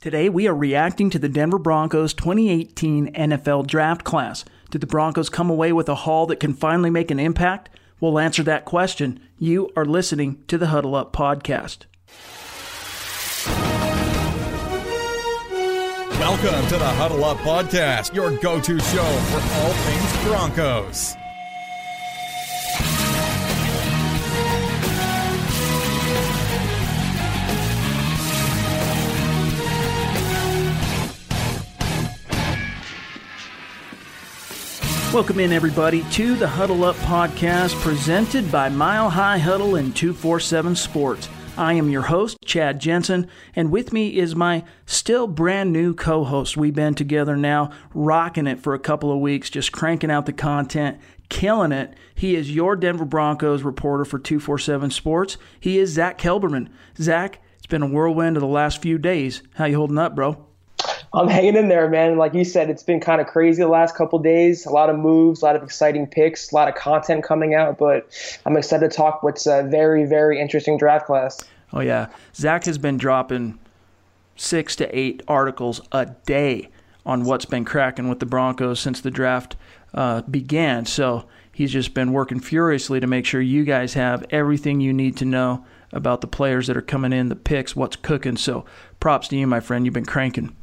Today, we are reacting to the Denver Broncos 2018 NFL Draft Class. Did the Broncos come away with a haul that can finally make an impact? We'll answer that question. You are listening to the Huddle Up Podcast. Welcome to the Huddle Up Podcast, your go to show for all things Broncos. Welcome in, everybody, to the Huddle Up podcast presented by Mile High Huddle and 247 Sports. I am your host, Chad Jensen, and with me is my still brand new co host. We've been together now, rocking it for a couple of weeks, just cranking out the content, killing it. He is your Denver Broncos reporter for 247 Sports. He is Zach Kelberman. Zach, it's been a whirlwind of the last few days. How you holding up, bro? I'm hanging in there, man. Like you said, it's been kind of crazy the last couple days. A lot of moves, a lot of exciting picks, a lot of content coming out. But I'm excited to talk what's a very, very interesting draft class. Oh yeah, Zach has been dropping six to eight articles a day on what's been cracking with the Broncos since the draft uh, began. So he's just been working furiously to make sure you guys have everything you need to know about the players that are coming in, the picks, what's cooking. So props to you, my friend. You've been cranking.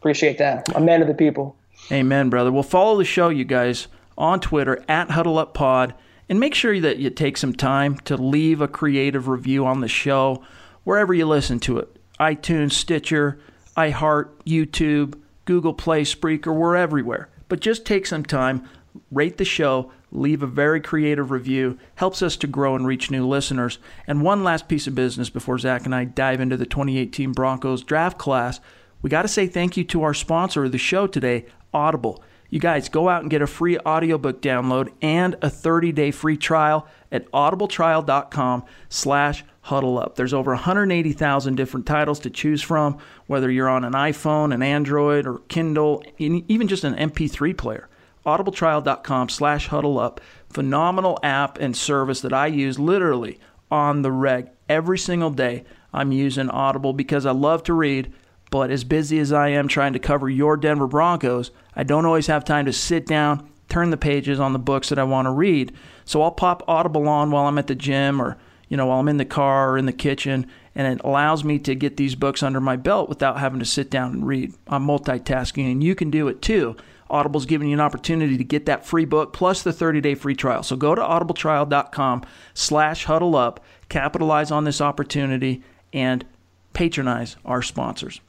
Appreciate that. A man of the people. Amen, brother. Well, follow the show, you guys, on Twitter at HuddleUpPod, and make sure that you take some time to leave a creative review on the show wherever you listen to it iTunes, Stitcher, iHeart, YouTube, Google Play, Spreaker, we're everywhere. But just take some time, rate the show, leave a very creative review, helps us to grow and reach new listeners. And one last piece of business before Zach and I dive into the 2018 Broncos draft class we got to say thank you to our sponsor of the show today, Audible. You guys go out and get a free audiobook download and a 30-day free trial at audibletrial.com slash huddle up. There's over 180,000 different titles to choose from, whether you're on an iPhone, an Android, or Kindle, even just an MP3 player. audibletrial.com slash huddle up. Phenomenal app and service that I use literally on the reg every single day. I'm using Audible because I love to read but as busy as I am trying to cover your Denver Broncos, I don't always have time to sit down, turn the pages on the books that I want to read. So I'll pop Audible on while I'm at the gym or, you know, while I'm in the car or in the kitchen, and it allows me to get these books under my belt without having to sit down and read. I'm multitasking, and you can do it too. Audible's giving you an opportunity to get that free book plus the 30-day free trial. So go to audibletrial.com slash huddle up, capitalize on this opportunity, and patronize our sponsors.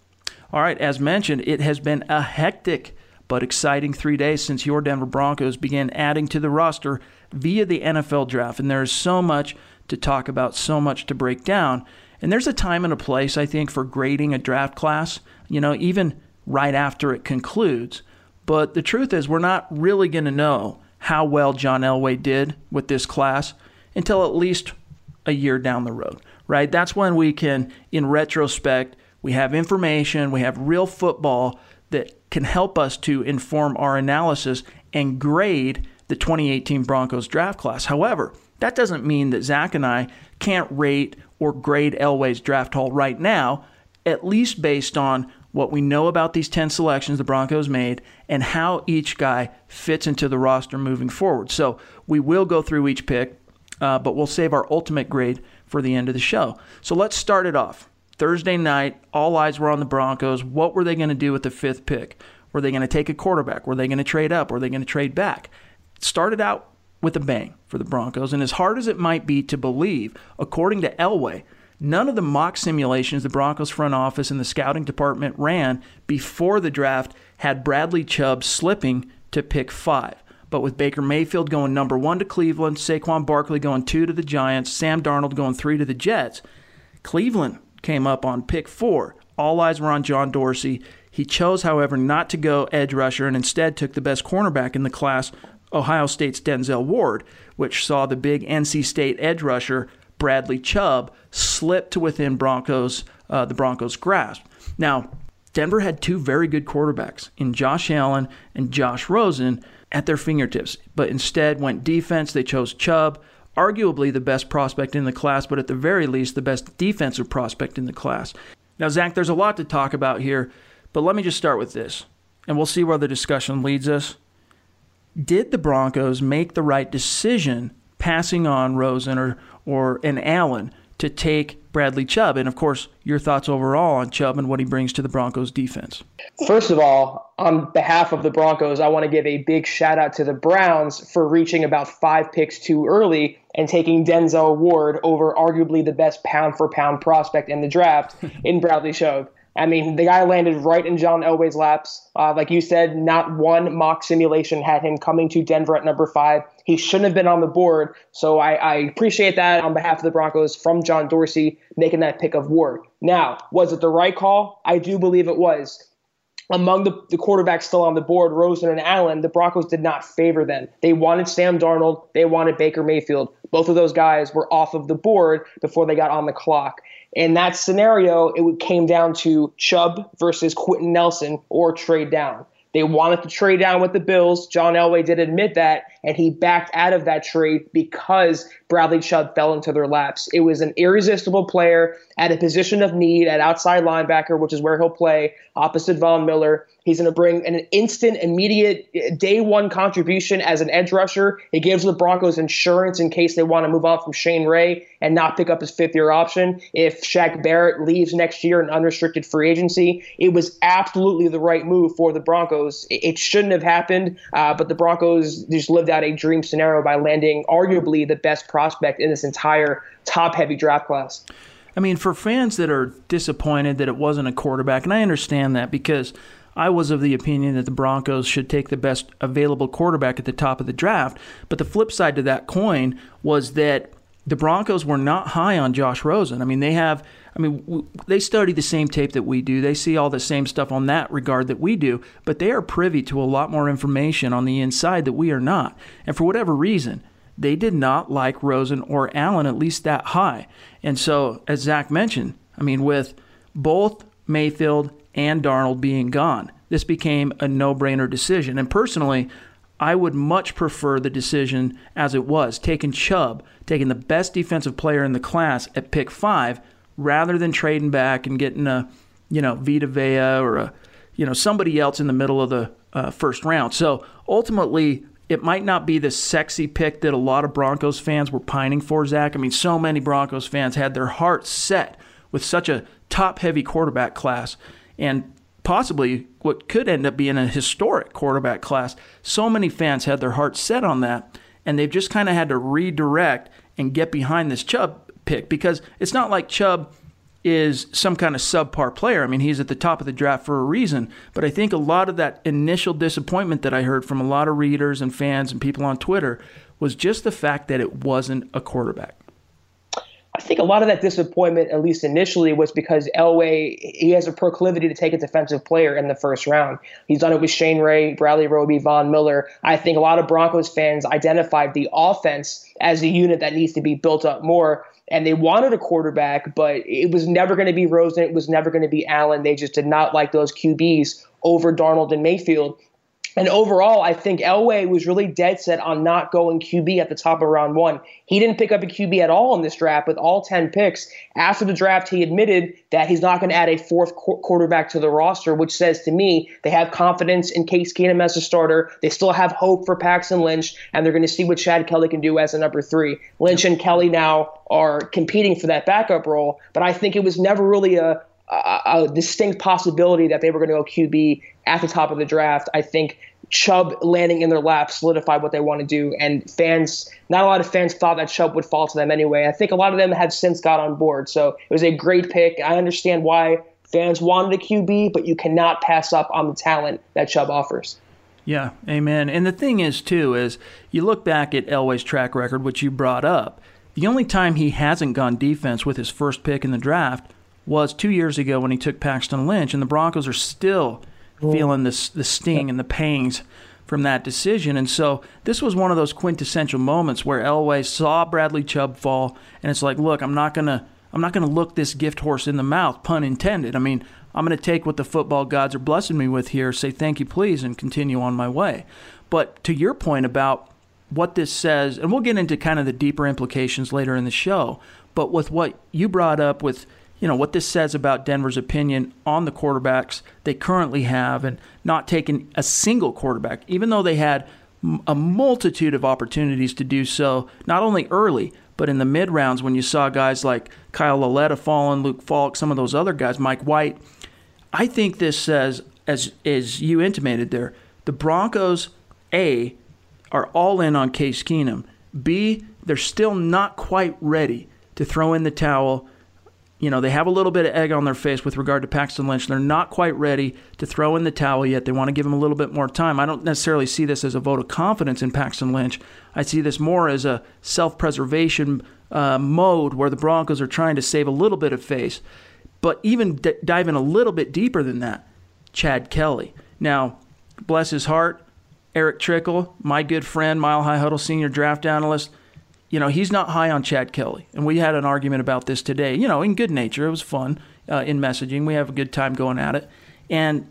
All right, as mentioned, it has been a hectic but exciting three days since your Denver Broncos began adding to the roster via the NFL draft. And there's so much to talk about, so much to break down. And there's a time and a place, I think, for grading a draft class, you know, even right after it concludes. But the truth is, we're not really going to know how well John Elway did with this class until at least a year down the road, right? That's when we can, in retrospect, we have information, we have real football that can help us to inform our analysis and grade the 2018 Broncos draft class. However, that doesn't mean that Zach and I can't rate or grade Elway's draft haul right now, at least based on what we know about these 10 selections the Broncos made and how each guy fits into the roster moving forward. So we will go through each pick, uh, but we'll save our ultimate grade for the end of the show. So let's start it off. Thursday night, all eyes were on the Broncos. What were they going to do with the fifth pick? Were they going to take a quarterback? Were they going to trade up? Were they going to trade back? It started out with a bang for the Broncos. And as hard as it might be to believe, according to Elway, None of the mock simulations the Broncos front office and the scouting department ran before the draft had Bradley Chubb slipping to pick five. But with Baker Mayfield going number one to Cleveland, Saquon Barkley going two to the Giants, Sam Darnold going three to the Jets, Cleveland came up on pick four. All eyes were on John Dorsey. He chose, however, not to go edge rusher and instead took the best cornerback in the class, Ohio State's Denzel Ward, which saw the big NC State edge rusher Bradley Chubb slip to within Broncos uh, the Broncos' grasp. Now, Denver had two very good quarterbacks in Josh Allen and Josh Rosen at their fingertips, but instead went defense. They chose Chubb, arguably the best prospect in the class, but at the very least, the best defensive prospect in the class. Now, Zach, there's a lot to talk about here, but let me just start with this, and we'll see where the discussion leads us. Did the Broncos make the right decision passing on Rosen or, or an Allen to take Bradley Chubb? And of course, your thoughts overall on Chubb and what he brings to the Broncos defense. First of all, on behalf of the Broncos, I want to give a big shout out to the Browns for reaching about five picks too early and taking Denzel Ward over arguably the best pound for pound prospect in the draft in Bradley Chubb. I mean, the guy landed right in John Elway's laps. Uh, like you said, not one mock simulation had him coming to Denver at number five. He shouldn't have been on the board. So I, I appreciate that on behalf of the Broncos from John Dorsey making that pick of Ward. Now, was it the right call? I do believe it was among the, the quarterbacks still on the board, Rosen and Allen, the Broncos did not favor them. They wanted Sam Darnold, they wanted Baker Mayfield. Both of those guys were off of the board before they got on the clock. In that scenario, it would came down to Chubb versus Quenton Nelson or trade down. They wanted to trade down with the Bills. John Elway did admit that, and he backed out of that trade because Bradley Chubb fell into their laps. It was an irresistible player at a position of need at outside linebacker, which is where he'll play opposite Von Miller. He's going to bring an instant, immediate, day one contribution as an edge rusher. It gives the Broncos insurance in case they want to move on from Shane Ray and not pick up his fifth year option. If Shaq Barrett leaves next year in unrestricted free agency, it was absolutely the right move for the Broncos. It shouldn't have happened, uh, but the Broncos just lived out a dream scenario by landing arguably the best prospect in this entire top heavy draft class. I mean, for fans that are disappointed that it wasn't a quarterback, and I understand that because I was of the opinion that the Broncos should take the best available quarterback at the top of the draft. But the flip side to that coin was that the Broncos were not high on Josh Rosen. I mean, they have, I mean, they study the same tape that we do. They see all the same stuff on that regard that we do, but they are privy to a lot more information on the inside that we are not. And for whatever reason, they did not like Rosen or Allen, at least that high. And so, as Zach mentioned, I mean, with both Mayfield and Darnold being gone. This became a no brainer decision. And personally, I would much prefer the decision as it was, taking Chubb, taking the best defensive player in the class at pick five, rather than trading back and getting a, you know, Vita Vea or a, you know, somebody else in the middle of the uh, first round. So ultimately, it might not be the sexy pick that a lot of Broncos fans were pining for, Zach. I mean, so many Broncos fans had their hearts set with such a top heavy quarterback class and possibly what could end up being a historic quarterback class. So many fans had their hearts set on that, and they've just kind of had to redirect and get behind this Chubb pick because it's not like Chubb is some kind of subpar player. I mean, he's at the top of the draft for a reason. But I think a lot of that initial disappointment that I heard from a lot of readers and fans and people on Twitter was just the fact that it wasn't a quarterback. I think a lot of that disappointment, at least initially, was because Elway he has a proclivity to take a defensive player in the first round. He's done it with Shane Ray, Bradley Roby, Von Miller. I think a lot of Broncos fans identified the offense as a unit that needs to be built up more. And they wanted a quarterback, but it was never going to be Rosen. It was never going to be Allen. They just did not like those QBs over Darnold and Mayfield. And overall, I think Elway was really dead set on not going QB at the top of round one. He didn't pick up a QB at all in this draft with all 10 picks. After the draft, he admitted that he's not going to add a fourth qu- quarterback to the roster, which says to me they have confidence in Case Keenum as a starter. They still have hope for Paxton Lynch, and they're going to see what Chad Kelly can do as a number three. Lynch and Kelly now are competing for that backup role, but I think it was never really a, a, distinct possibility that they were going to go QB at the top of the draft. I think Chubb landing in their lap solidified what they want to do. And fans, not a lot of fans thought that Chubb would fall to them anyway. I think a lot of them have since got on board. So it was a great pick. I understand why fans wanted a QB, but you cannot pass up on the talent that Chubb offers. Yeah, amen. And the thing is, too, is you look back at Elway's track record, which you brought up. The only time he hasn't gone defense with his first pick in the draft was two years ago when he took Paxton Lynch, and the Broncos are still feeling this the sting and the pangs from that decision. And so this was one of those quintessential moments where Elway saw Bradley Chubb fall, and it's like, look, I'm not gonna I'm not gonna look this gift horse in the mouth, pun intended. I mean, I'm gonna take what the football gods are blessing me with here, say thank you, please, and continue on my way. But to your point about what this says, and we'll get into kind of the deeper implications later in the show, but with what you brought up with you know what this says about Denver's opinion on the quarterbacks they currently have and not taking a single quarterback even though they had a multitude of opportunities to do so not only early but in the mid rounds when you saw guys like Kyle Lauletta falling, Luke Falk, some of those other guys, Mike White, I think this says as as you intimated there, the Broncos A are all in on Case Keenum. B, they're still not quite ready to throw in the towel you know, they have a little bit of egg on their face with regard to Paxton Lynch. They're not quite ready to throw in the towel yet. They want to give him a little bit more time. I don't necessarily see this as a vote of confidence in Paxton Lynch. I see this more as a self preservation uh, mode where the Broncos are trying to save a little bit of face. But even d- diving a little bit deeper than that, Chad Kelly. Now, bless his heart, Erick Trickel, my good friend, Mile High Huddle senior draft analyst, you know, he's not high on Chad Kelly. And we had an argument about this today, you know, in good nature. It was fun uh, in messaging. We have a good time going at it. And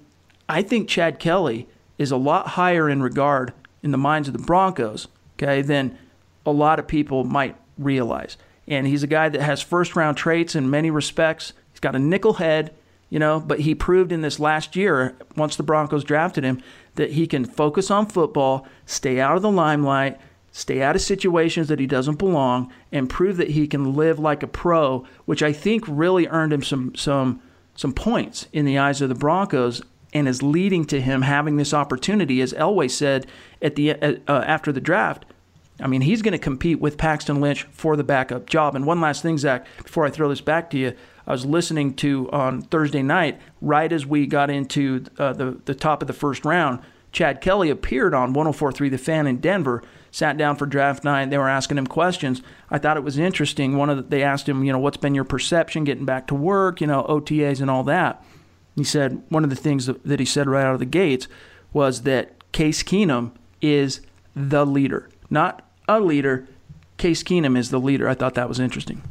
I think Chad Kelly is a lot higher in regard in the minds of the Broncos, okay, than a lot of people might realize. And he's a guy that has first round traits in many respects. He's got a nickel head, you know, but he proved in this last year, once the Broncos drafted him, that he can focus on football, stay out of the limelight, stay out of situations that he doesn't belong, and prove that he can live like a pro, which I think really earned him some some some points in the eyes of the Broncos and is leading to him having this opportunity, as Elway said at the uh, after the draft. I mean, he's going to compete with Paxton Lynch for the backup job. And one last thing, Zach, before I throw this back to you, I was listening to on Thursday night, right as we got into uh, the the top of the first round. Chad Kelly appeared on 104.3 The Fan in Denver sat down for draft night. They were asking him questions. I thought it was interesting. One of the, they asked him, you know, what's been your perception getting back to work, you know, OTAs and all that. He said one of the things that he said right out of the gates was that Case Keenum is the leader, not a leader. Case Keenum is the leader. I thought that was interesting.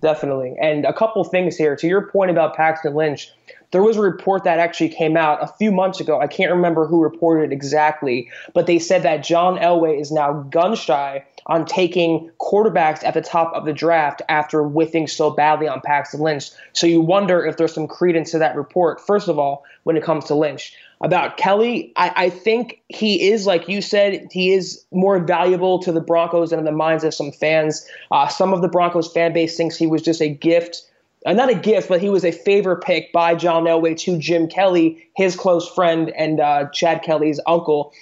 Definitely. And a couple things here. To your point about Paxton Lynch, there was a report that actually came out a few months ago. I can't remember who reported it exactly, but they said that John Elway is now gun shy on taking quarterbacks at the top of the draft after whiffing so badly on Paxton Lynch. So you wonder if there's some credence to that report, first of all, when it comes to Lynch. About Kelly, I, I think he is, like you said, he is more valuable to the Broncos than in the minds of some fans. Uh, some of the Broncos fan base thinks he was just a gift uh, not a gift, but he was a favor pick by John Elway to Jim Kelly, his close friend and uh, Chad Kelly's uncle.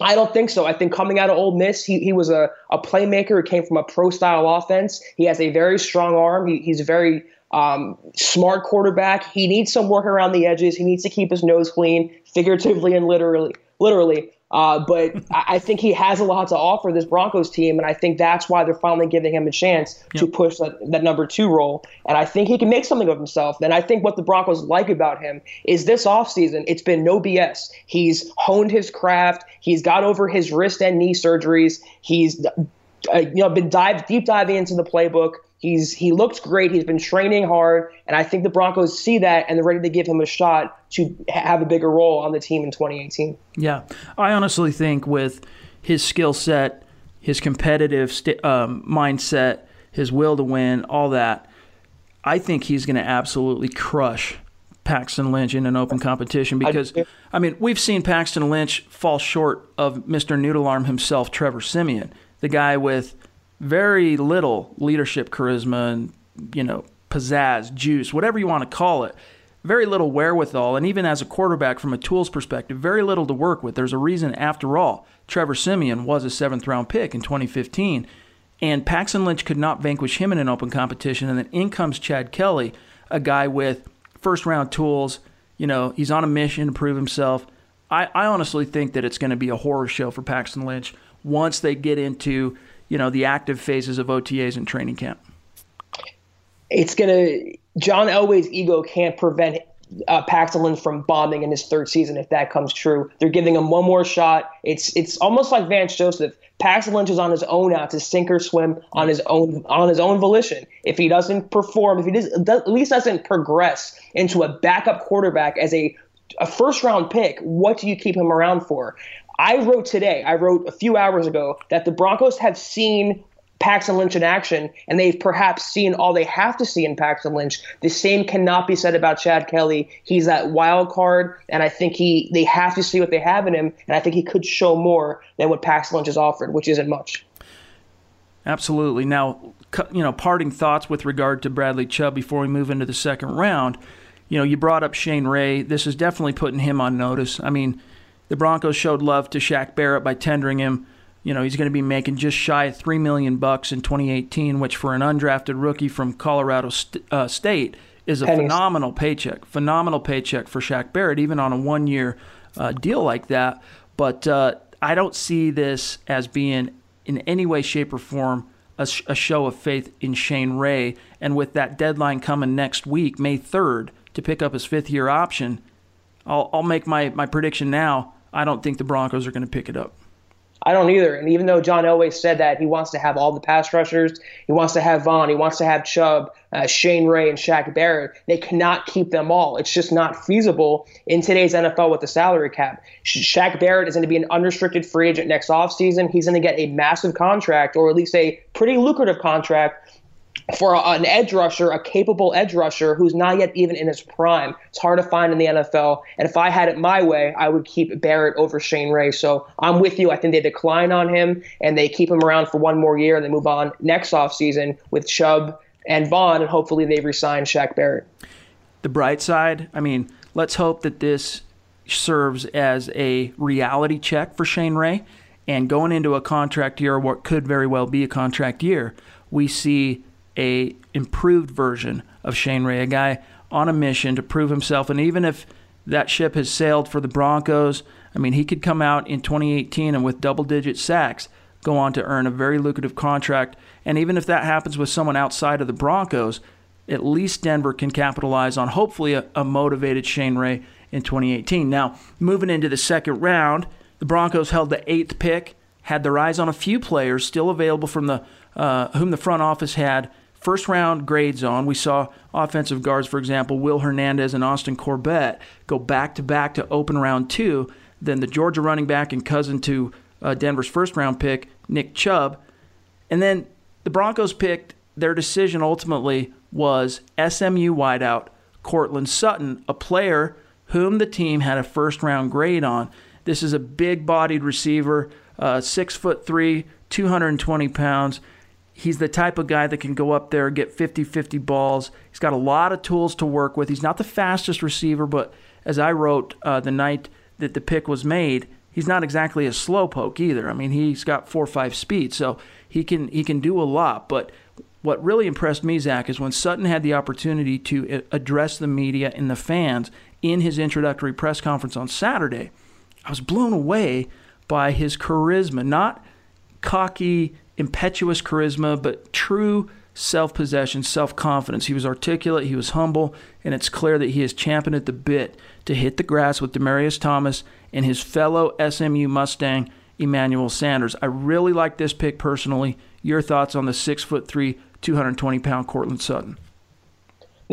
I don't think so. I think coming out of Ole Miss, he, he was a, a playmaker who came from a pro style offense. He has a very strong arm. He, he's a very um, smart quarterback. He needs some work around the edges. He needs to keep his nose clean, figuratively and literally. Literally, uh, but I think he has a lot to offer this Broncos team, and I think that's why they're finally giving him a chance yep. to push that, that, number two role. And I think he can make something of himself. And I think what the Broncos like about him is this offseason, it's been no BS. He's honed his craft, he's got over his wrist and knee surgeries, he's uh, you know been dive deep diving into the playbook. He's he looks great. He's been training hard, and I think the Broncos see that and they're ready to give him a shot to have a bigger role on the team in 2018. Yeah, I honestly think with his skill set, his competitive st- um, mindset, his will to win, all that, I think he's going to absolutely crush Paxton Lynch in an open competition because I mean we've seen Paxton Lynch fall short of Mr. Noodle Arm himself, Trevor Siemian, the guy with very little leadership charisma and, you know, pizzazz, juice, whatever you want to call it. very little wherewithal, and even as a quarterback from a tools perspective, very little to work with. There's a reason, after all, Trevor Siemian was a seventh round pick in 2015, and Paxton Lynch could not vanquish him in an open competition. And then in comes Chad Kelly, a guy with first round tools. You know, he's on a mission to prove himself. I, I honestly think that it's going to be a horror show for Paxton Lynch once they get into, you know, the active phases of OTAs and training camp. It's to, John Elway's ego can't prevent uh, Paxton from bombing in his third season if that comes true. They're giving him one more shot. It's it's almost like Vance Joseph. Paxton Lynch is on his own now to sink or swim on his own on his own volition. If he doesn't perform, if he does, at least doesn't progress into a backup quarterback as a a first round pick, what do you keep him around for? I wrote today, I wrote a few hours ago that the Broncos have seen Paxton Lynch in action, and they've perhaps seen all they have to see in Paxton Lynch. The same cannot be said about Chad Kelly. He's that wild card, and I think he they have to see what they have in him, and I think he could show more than what Paxton Lynch has offered, which isn't much. Absolutely. Now, you know, parting thoughts with regard to Bradley Chubb before we move into the second round. You know, you brought up Shane Ray. This is definitely putting him on notice. I mean, the Broncos showed love to Shaq Barrett by tendering him you know, he's going to be making just shy of three million bucks in 2018, which for an undrafted rookie from Colorado st- uh, State is a Pennies. phenomenal paycheck. Phenomenal paycheck for Shaq Barrett, even on a one-year uh, deal like that. But uh, I don't see this as being in any way, shape, or form a, sh- a show of faith in Shane Ray. And with that deadline coming next week, May 3rd, to pick up his fifth-year option, I'll, I'll make my, my prediction now. I don't think the Broncos are going to pick it up. I don't either. And even though John Elway said that he wants to have all the pass rushers, he wants to have Von, he wants to have Chubb, uh, Shane Ray, and Shaq Barrett, they cannot keep them all. It's just not feasible in today's NFL with the salary cap. Shaq Barrett is going to be an unrestricted free agent next offseason. He's going to get a massive contract, or at least a pretty lucrative contract for an edge rusher, a capable edge rusher who's not yet even in his prime. It's hard to find in the NFL. And if I had it my way, I would keep Barrett over Shane Ray. So I'm with you. I think they decline on him and they keep him around for one more year and they move on next offseason with Chubb and Von. and hopefully they resign Shaq Barrett. The bright side, I mean, let's hope that this serves as a reality check for Shane Ray. And going into a contract year, what could very well be a contract year, we see a improved version of Shane Ray, a guy on a mission to prove himself. And even if that ship has sailed for the Broncos, I mean, he could come out in 2018 and with double digit sacks go on to earn a very lucrative contract. And even if that happens with someone outside of the Broncos, at least Denver can capitalize on hopefully a, a motivated Shane Ray in 2018. Now, moving into the second round, the Broncos held the eighth pick, had their eyes on a few players still available from the uh, whom the front office had first round grades on. We saw offensive guards, for example, Will Hernandez and Austin Corbett go back to back to open round two. Then the Georgia running back and cousin to uh, Denver's first round pick, Nick Chubb. And then the Broncos picked, their decision ultimately was SMU wideout Courtland Sutton, a player whom the team had a first round grade on. This is a big bodied receiver, uh, six foot three, 220 pounds. He's the type of guy that can go up there, get 50 50 balls. He's got a lot of tools to work with. He's not the fastest receiver, but as I wrote uh, the night that the pick was made, he's not exactly a slow poke either. I mean, he's got four or five speed, so he can he can do a lot. But what really impressed me, Zach, is when Sutton had the opportunity to address the media and the fans in his introductory press conference on Saturday. I was blown away by his charisma, not cocky impetuous charisma, but true self possession, self confidence. He was articulate, he was humble, and it's clear that he is champing at the bit to hit the grass with Demaryius Thomas and his fellow SMU Mustang, Emmanuel Sanders. I really like this pick personally. Your thoughts on the six foot three, 220 pound Courtland Sutton?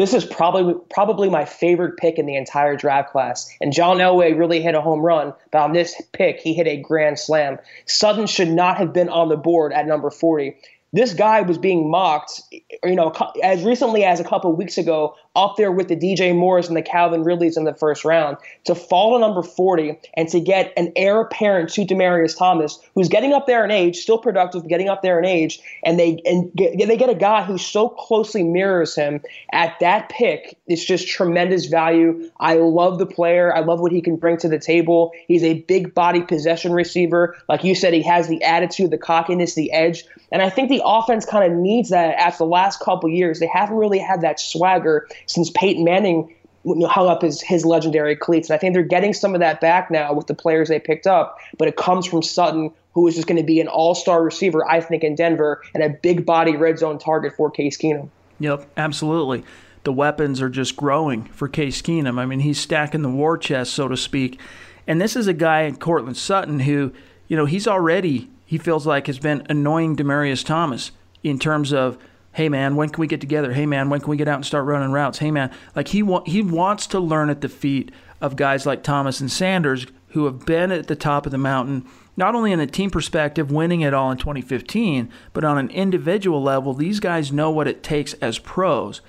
This is probably probably my favorite pick in the entire draft class. And John Elway really hit a home run, but on this pick, he hit a grand slam. Sutton should not have been on the board at number 40. This guy was being mocked, you know, as recently as a couple weeks ago, up there with the DJ Moores and the Calvin Ridleys in the first round. To fall to number 40 and to get an heir apparent to Demaryius Thomas, who's getting up there in age, still productive, getting up there in age, and they and get, they get a guy who so closely mirrors him at that pick. It's just tremendous value. I love the player. I love what he can bring to the table. He's a big body possession receiver. Like you said, he has the attitude, the cockiness, the edge. And I think the offense kind of needs that after the last couple years. They haven't really had that swagger since Peyton Manning hung up his, his legendary cleats. And I think they're getting some of that back now with the players they picked up. But it comes from Sutton, who is just going to be an all star receiver, I think, in Denver, and a big body red zone target for Case Keenum. Yep, absolutely. The weapons are just growing for Case Keenum. I mean, he's stacking the war chest, so to speak. And this is a guy in Courtland Sutton who, you know, he's already, he feels like, has been annoying Demaryius Thomas in terms of Hey man, when can we get together? Hey man, when can we get out and start running routes? Hey man, like he wa- he wants to learn at the feet of guys like Thomas and Sanders who have been at the top of the mountain, not only in a team perspective, winning it all in 2015, but on an individual level, these guys know what it takes as pros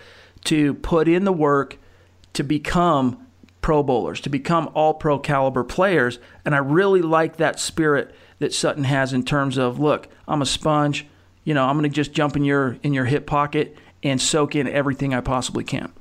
to put in the work to become Pro Bowlers, to become all pro caliber players. And I really like that spirit that Sutton has in terms of look, I'm a sponge you know, I'm going to just jump in your in your hip pocket and soak in everything I possibly can.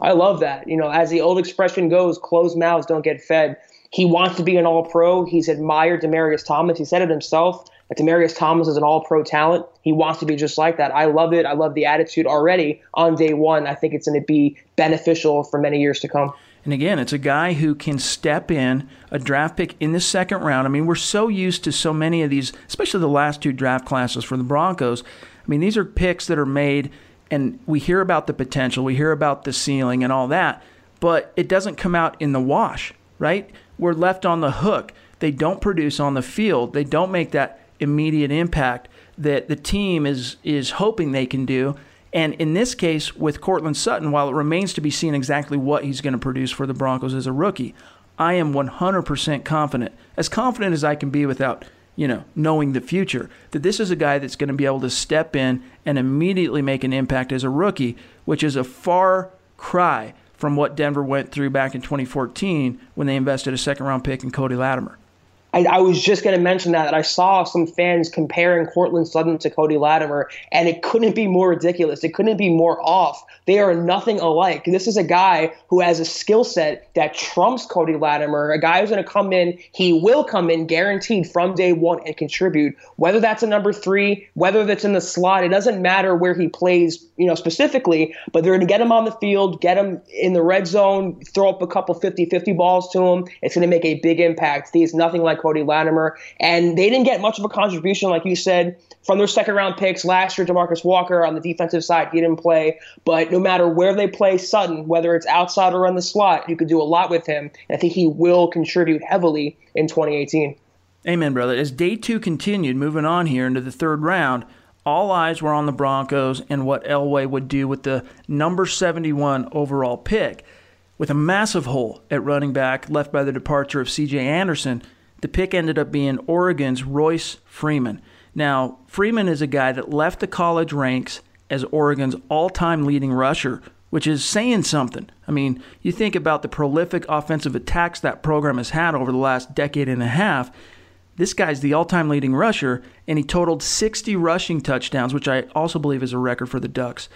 I love that. You know, as the old expression goes, closed mouths don't get fed. He wants to be an all pro. He's admired Demaryius Thomas. He said it himself that Demaryius Thomas is an all pro talent. He wants to be just like that. I love it. I love the attitude already on day one. I think it's going to be beneficial for many years to come. And again, it's a guy who can step in, a draft pick in the second round. I mean, we're so used to so many of these, especially the last two draft classes for the Broncos. I mean, these are picks that are made, and we hear about the potential, we hear about the ceiling and all that, but it doesn't come out in the wash, right? We're left on the hook. They don't produce on the field, they don't make that immediate impact that the team is is hoping they can do. And in this case, with Courtland Sutton, while it remains to be seen exactly what he's going to produce for the Broncos as a rookie, I am 100% confident, as confident as I can be without, you know, knowing the future, that this is a guy that's going to be able to step in and immediately make an impact as a rookie, which is a far cry from what Denver went through back in 2014 when they invested a second round pick in Cody Latimer. I, I was just going to mention that, that I saw some fans comparing Courtland Sutton to Cody Latimer, and it couldn't be more ridiculous. It couldn't be more off. They are nothing alike. This is a guy who has a skill set that trumps Cody Latimer, a guy who's going to come in, he will come in guaranteed from day one and contribute, whether that's a number three, whether that's in the slot. It doesn't matter where he plays, you know, specifically, but they're going to get him on the field, get him in the red zone, throw up a couple 50 50 balls to him. It's going to make a big impact. He's nothing like Cody Latimer. And they didn't get much of a contribution, like you said, from their second round picks last year. Demarcus Walker on the defensive side, he didn't play. But no matter where they play Sutton, whether it's outside or on the slot, you could do a lot with him. And I think he will contribute heavily in 2018. Amen, brother. As day two continued, moving on here into the third round, all eyes were on the Broncos and what Elway would do with the number 71 overall pick. With a massive hole at running back left by the departure of CJ Anderson, the pick ended up being Oregon's Royce Freeman. Now, Freeman is a guy that left the college ranks as Oregon's all time leading rusher, which is saying something. I mean, you think about the prolific offensive attacks that program has had over the last decade and a half. This guy's the all time leading rusher, and he totaled 60 rushing touchdowns, which I also believe is a record for the Ducks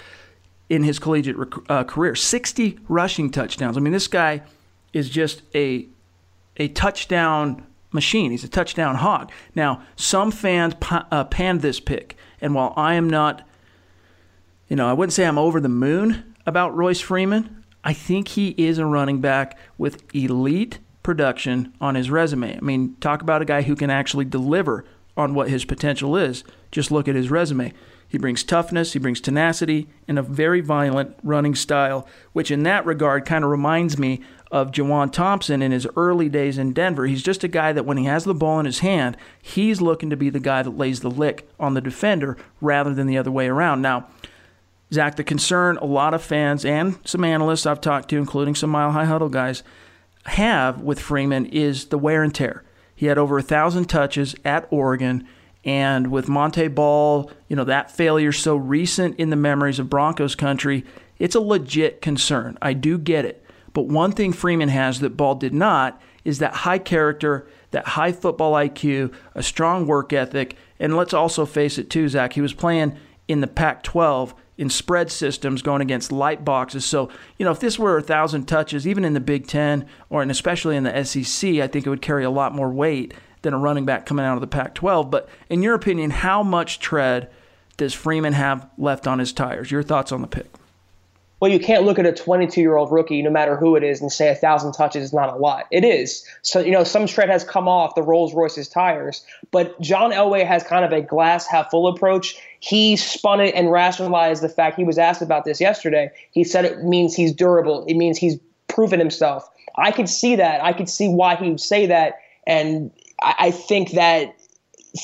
in his collegiate uh, career. 60 rushing touchdowns. I mean, this guy is just a, a touchdown machine. He's a touchdown hog. Now, some fans uh, panned this pick, and while I am not, you know, I wouldn't say I'm over the moon about Royce Freeman, I think he is a running back with elite production on his resume. I mean, talk about a guy who can actually deliver on what his potential is. Just look at his resume. He brings toughness, he brings tenacity, and a very violent running style, which in that regard kind of reminds me of Juwan Thompson in his early days in Denver. He's just a guy that when he has the ball in his hand, he's looking to be the guy that lays the lick on the defender rather than the other way around. Now, Zach, the concern a lot of fans and some analysts I've talked to, including some Mile High Huddle guys, have with Freeman is the wear and tear. He had over a thousand touches at Oregon, And with Montee Ball, you know, that failure so recent in the memories of Broncos country, it's a legit concern. I do get it. But one thing Freeman has that Ball did not is that high character, that high football IQ, a strong work ethic. And let's also face it, too, Zach, he was playing in the Pac 12 in spread systems going against light boxes. So, you know, if this were a thousand touches, even in the Big Ten or and especially in the SEC, I think it would carry a lot more weight than a running back coming out of the Pac 12. But in your opinion, how much tread does Freeman have left on his tires? Your thoughts on the pick? Well, you can't look at a 22 year old rookie, no matter who it is, and say a thousand touches is not a lot. It is. So, you know, some tread has come off the Rolls Royce's tires, but John Elway has kind of a glass half full approach. He spun it and rationalized the fact he was asked about this yesterday. He said it means he's durable, it means he's proven himself. I could see that. I could see why he would say that. And I think that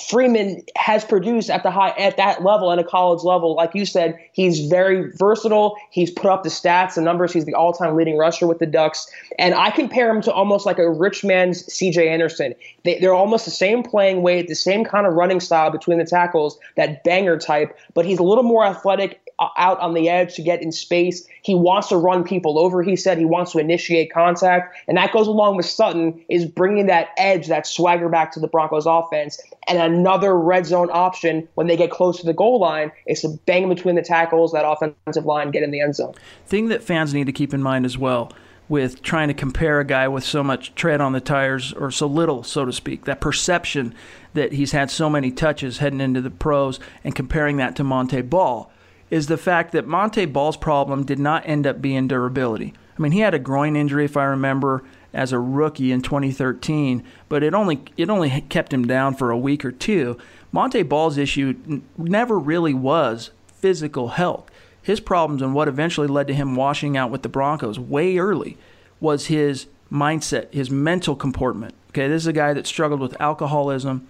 Freeman has produced at the high at that level at a college level. Like you said, he's very versatile. He's put up the stats, the numbers. He's the all-time leading rusher with the Ducks, and I compare him to almost like a rich man's C.J. Anderson. They, they're almost the same playing weight, the same kind of running style between the tackles, that banger type. But he's a little more athletic Uh, out on the edge to get in space. He wants to run people over. He said he wants to initiate contact, and that goes along with Sutton is bringing that edge, that swagger back to the Broncos offense. And another red zone option when they get close to the goal line is to bang between the tackles, that offensive line, get in the end zone. Thing that fans need to keep in mind as well with trying to compare a guy with so much tread on the tires or so little, so to speak, that perception that he's had so many touches heading into the pros and comparing that to Montee Ball is the fact that Montee Ball's problem did not end up being durability. I mean, he had a groin injury, if I remember, as a rookie in 2013, but it only it only kept him down for a week or two. Montee Ball's issue n- never really was physical health. His problems and what eventually led to him washing out with the Broncos way early was his mindset, his mental comportment. Okay, this is a guy that struggled with alcoholism,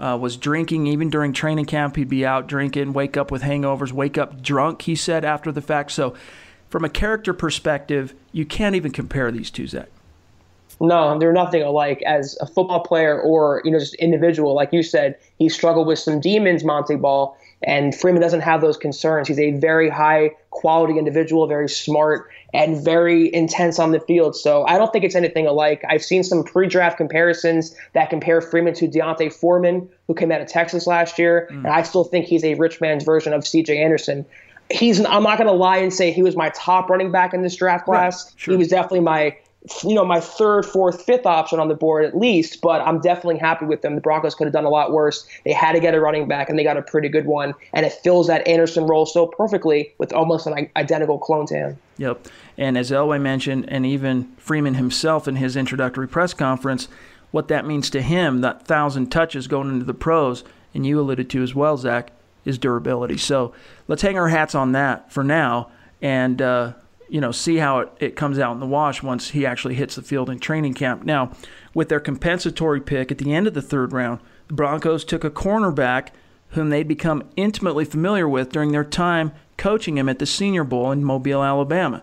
uh, was drinking even during training camp. He'd be out drinking, wake up with hangovers, wake up drunk, he said after the fact. So, from a character perspective, you can't even compare these two, Zach. No, they're nothing alike as a football player or, you know, just individual. Like you said, he struggled with some demons, Montee Ball, and Freeman doesn't have those concerns. He's a very high quality individual, very smart, and very intense on the field. So I don't think it's anything alike. I've seen some pre draft comparisons that compare Freeman to D'Onta Foreman, who came out of Texas last year. Mm. And I still think he's a rich man's version of CJ Anderson. He's I'm not gonna lie and say he was my top running back in this draft class. Right, sure. He was definitely my you know, my third, fourth, fifth option on the board at least, but I'm definitely happy with them. The Broncos could have done a lot worse. They had to get a running back, and they got a pretty good one, and it fills that Anderson role so perfectly with almost an identical clone to him. Yep. And as Elway mentioned, and even Freeman himself in his introductory press conference, what that means to him, that thousand touches going into the pros, and you alluded to as well, Zach, is durability. So let's hang our hats on that for now. And, uh, you know, see how it, it comes out in the wash once he actually hits the field in training camp. Now, with their compensatory pick at the end of the third round, the Broncos took a cornerback whom they'd become intimately familiar with during their time coaching him at the Senior Bowl in Mobile, Alabama.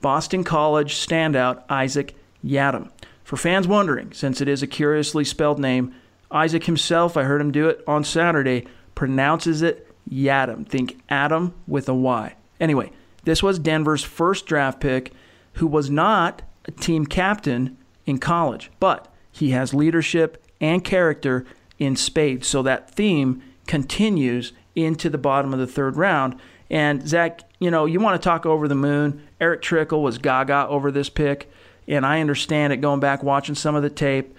Boston College standout Isaac Yiadom. For fans wondering, since it is a curiously spelled name, Isaac himself, I heard him do it on Saturday, pronounces it Yadam. Think Adam with a Y. Anyway, this was Denver's first draft pick who was not a team captain in college, but he has leadership and character in spades. So that theme continues into the bottom of the third round. And Zach, you know, you want to talk over the moon. Erick Trickel was gaga over this pick, and I understand it going back watching some of the tape.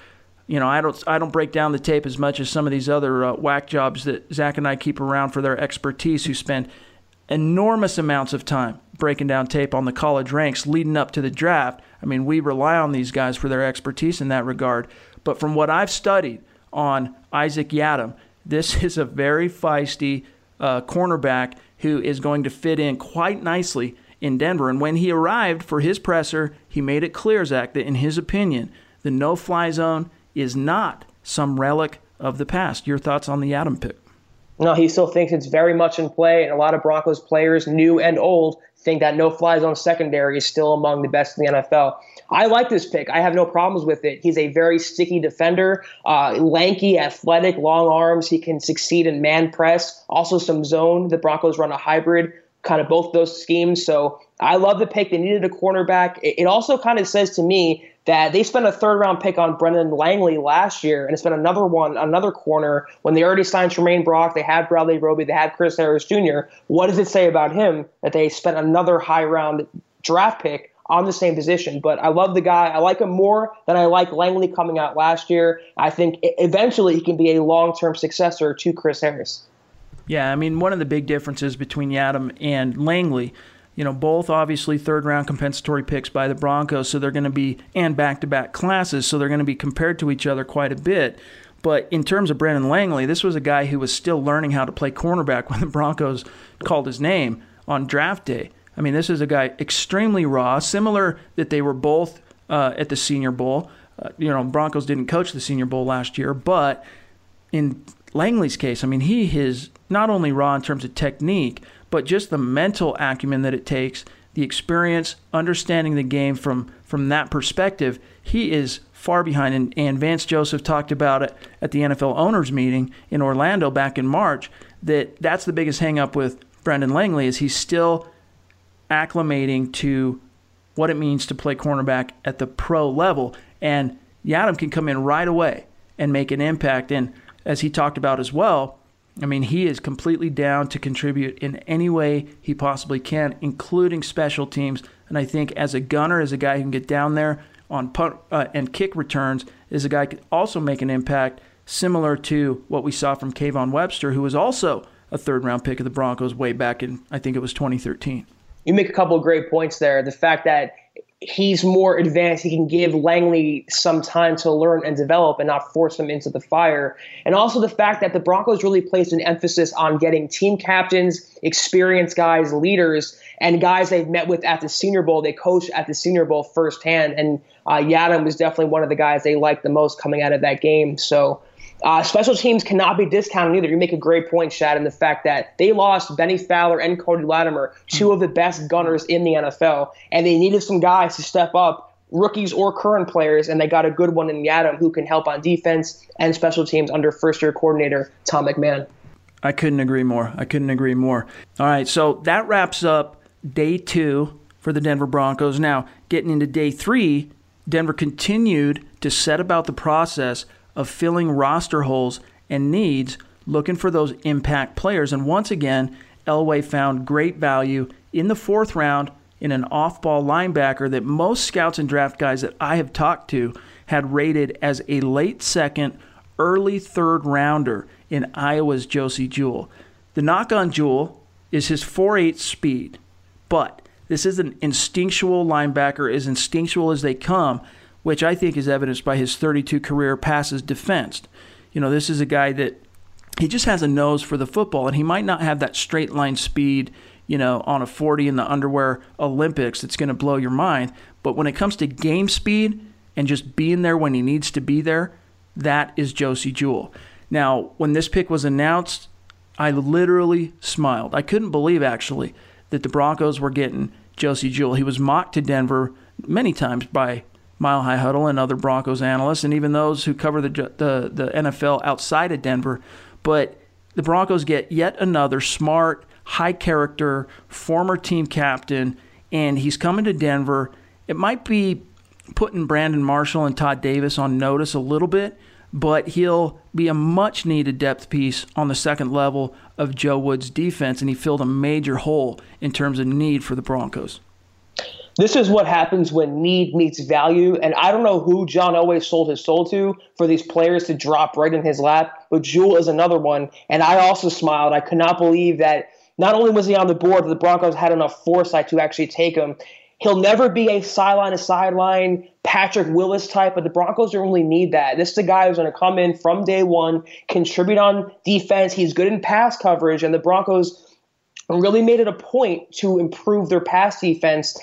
You know, I don't I don't break down the tape as much as some of these other uh, whack jobs that Zach and I keep around for their expertise, who spend enormous amounts of time breaking down tape on the college ranks leading up to the draft. I mean, we rely on these guys for their expertise in that regard. But from what I've studied on Isaac Yiadom, this is a very feisty uh, cornerback who is going to fit in quite nicely in Denver. And when he arrived for his presser, he made it clear, Zach, that in his opinion, the no fly zone is not some relic of the past. Your thoughts on the Yiadom pick? No, he still thinks it's very much in play, and a lot of Broncos players, new and old, think that no fly zone secondary is still among the best in the NFL. I like this pick. I have no problems with it. He's a very sticky defender, uh, lanky, athletic, long arms. He can succeed in man press, also some zone. The Broncos run a hybrid, kind of both those schemes. So I love the pick. They needed a cornerback. It, also kind of says to me that they spent a third round pick on Brendan Langley last year and it spent another one, another corner when they already signed Tramaine Brock. They had Bradley Roby, they had Chris Harris Jr. What does it say about him that they spent another high round draft pick on the same position. But I love the guy. I like him more than I like Langley coming out last year. I think eventually he can be a long term successor to Chris Harris. Yeah, I mean, one of the big differences between Yiadom and Langley, you know, both obviously third round compensatory picks by the Broncos, so they're going to be, and back to back classes, so they're going to be compared to each other quite a bit. But in terms of Brendan Langley, this was a guy who was still learning how to play cornerback when the Broncos called his name on draft day. I mean, this is a guy extremely raw, similar that they were both uh, at the Senior Bowl. Uh, you know, Broncos didn't coach the Senior Bowl last year, but in Langley's case, I mean, he is not only raw in terms of technique, but just the mental acumen that it takes, the experience, understanding the game from from that perspective. He is far behind. And, and Vance Joseph talked about it at the NFL owners meeting in Orlando back in March. That that's the biggest hangup with Brendan Langley is he's still acclimating to what it means to play cornerback at the pro level. And Yiadom can come in right away and make an impact. And as he talked about as well, I mean, he is completely down to contribute in any way he possibly can, including special teams. And I think as a gunner, as a guy who can get down there on punt uh, and kick returns, is a guy who can also make an impact, similar to what we saw from Kayvon Webster, who was also a third round pick of the Broncos way back in, I think it was 2013 you make a couple of great points there. The fact that he's more advanced, he can give Langley some time to learn and develop and not force him into the fire. And also the fact that the Broncos really placed an emphasis on getting team captains, experienced guys, leaders, and guys they've met with at the Senior Bowl. They coached at the Senior Bowl firsthand. And uh, Yiadom was definitely one of the guys they liked the most coming out of that game. So uh, special teams cannot be discounted either. You make a great point, Shad, in the fact that they lost Bennie Fowler and Cody Latimer, two of the best gunners in the NFL, and they needed some guys to step up, rookies or current players, and they got a good one in Yiadom who can help on defense and special teams under first-year coordinator Tom McMahon. I couldn't agree more. I couldn't agree more. All right, so that wraps up day two for the Denver Broncos. Now, getting into day three, Denver continued to set about the process of filling roster holes and needs, looking for those impact players. And once again, Elway found great value in the fourth round in an off ball linebacker that most scouts and draft guys that I have talked to had rated as a late second, early third rounder in Iowa's Josey Jewell. The knock on Jewell is his 4.8 speed, but this is an instinctual linebacker, as instinctual as they come which I think is evidenced by his 32 career passes defensed. You know, this is a guy that he just has a nose for the football, and he might not have that straight line speed, you know, on a 40 in the underwear Olympics that's going to blow your mind. But when it comes to game speed and just being there when he needs to be there, that is Josey Jewell. Now, when this pick was announced, I literally smiled. I couldn't believe, actually, that the Broncos were getting Josey Jewell. He was mocked to Denver many times by Mile High Huddle and other Broncos analysts, and even those who cover the, the, the NFL outside of Denver. But the Broncos get yet another smart, high character, former team captain, and he's coming to Denver. It might be putting Brandon Marshall and Todd Davis on notice a little bit, but he'll be a much needed depth piece on the second level of Joe Woods' defense, and he filled a major hole in terms of need for the Broncos this is what happens when need meets value. And I don't know who John Elway sold his soul to for these players to drop right in his lap, but Jewell is another one. And I also smiled. I could not believe that not only was he on the board, the Broncos had enough foresight to actually take him. He'll never be a sideline to sideline Patrick Willis type, but the Broncos don't really need that. This is a guy who's going to come in from day one, contribute on defense. He's good in pass coverage, and the Broncos really made it a point to improve their pass defense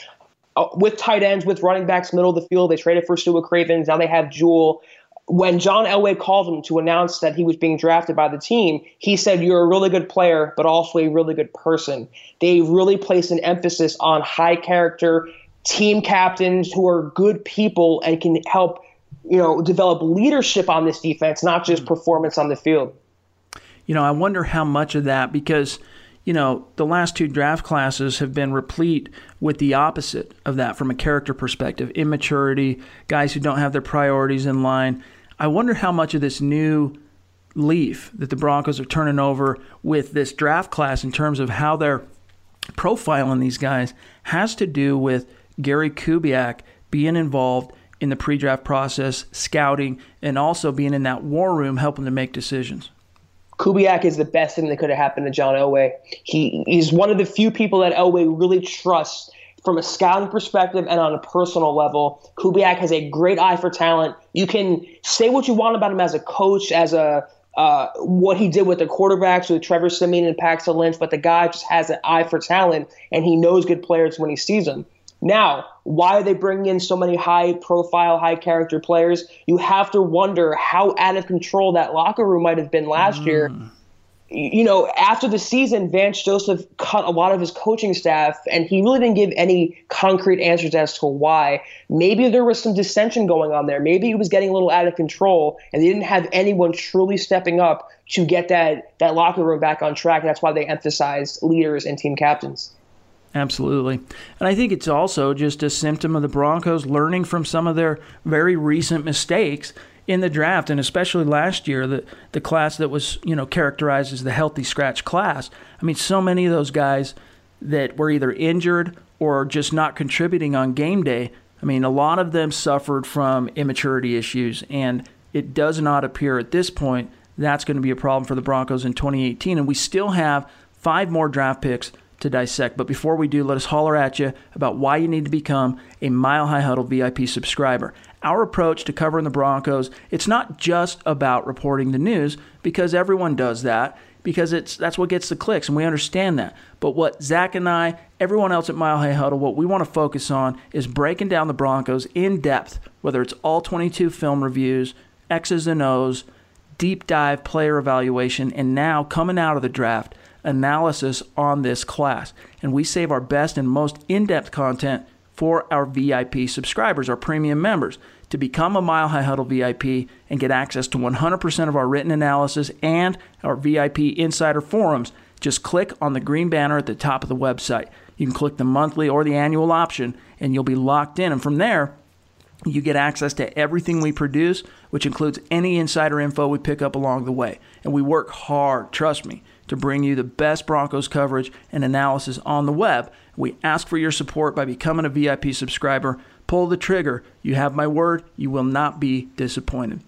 Uh, with tight ends, with running backs, middle of the field. They traded for Su'a Cravens. Now they have Jewell. When John Elway called him to announce that he was being drafted by the team, he said, You're a really good player, but also a really good person. They really placed an emphasis on high character, team captains who are good people and can help, you know, develop leadership on this defense, not just hmm. performance on the field. You know, I wonder how much of that because you know, the last two draft classes have been replete with the opposite of that from a character perspective immaturity, guys who don't have their priorities in line. I wonder how much of this new leaf that the Broncos are turning over with this draft class in terms of how they're profiling these guys has to do with Gary Kubiak being involved in the pre draft process, scouting, and also being in that war room helping to make decisions. Kubiak is the best thing that could have happened to John Elway. He he's one of the few people that Elway really trusts from a scouting perspective and on a personal level. Kubiak has a great eye for talent. You can say what you want about him as a coach, as a uh, what he did with the quarterbacks with Trevor Siemian and Paxton Lynch, but the guy just has an eye for talent and he knows good players when he sees them. Now, why are they bringing in so many high profile, high character players? You have to wonder how out of control that locker room might have been last mm. year. You know, after the season, Vance Joseph cut a lot of his coaching staff, and he really didn't give any concrete answers as to why. Maybe there was some dissension going on there. Maybe it was getting a little out of control, and they didn't have anyone truly stepping up to get that, that locker room back on track. That's why they emphasized leaders and team captains. Absolutely. And I think it's also just a symptom of the Broncos learning from some of their very recent mistakes in the draft and especially last year the the class that was, you know, characterized as the healthy scratch class. I mean, so many of those guys that were either injured or just not contributing on game day. I mean, a lot of them suffered from immaturity issues and it does not appear at this point that's going to be a problem for the Broncos in 2018 and we still have five more draft picks to dissect. But before we do, let us holler at you about why you need to become a Mile High Huddle VIP subscriber. Our approach to covering the Broncos, it's not just about reporting the news because everyone does that because it's that's what gets the clicks and we understand that. But what Zach and I, everyone else at Mile High Huddle, what we want to focus on is breaking down the Broncos in depth, whether it's all 22 film reviews, X's and O's, deep dive player evaluation, and now coming out of the draft, analysis on this class. And we save our best and most in depth content for our VIP subscribers, our premium members. To become a Mile High Huddle VIP and get access to 100% of our written analysis and our VIP insider forums, just click on the green banner at the top of the website. You can click the monthly or the annual option, and you'll be locked in. And from there, you get access to everything we produce, which includes any insider info we pick up along the way. And we work hard, trust me, to bring you the best Broncos coverage and analysis on the web. We ask for your support by becoming a VIP subscriber. Pull the trigger. You have my word, you will not be disappointed.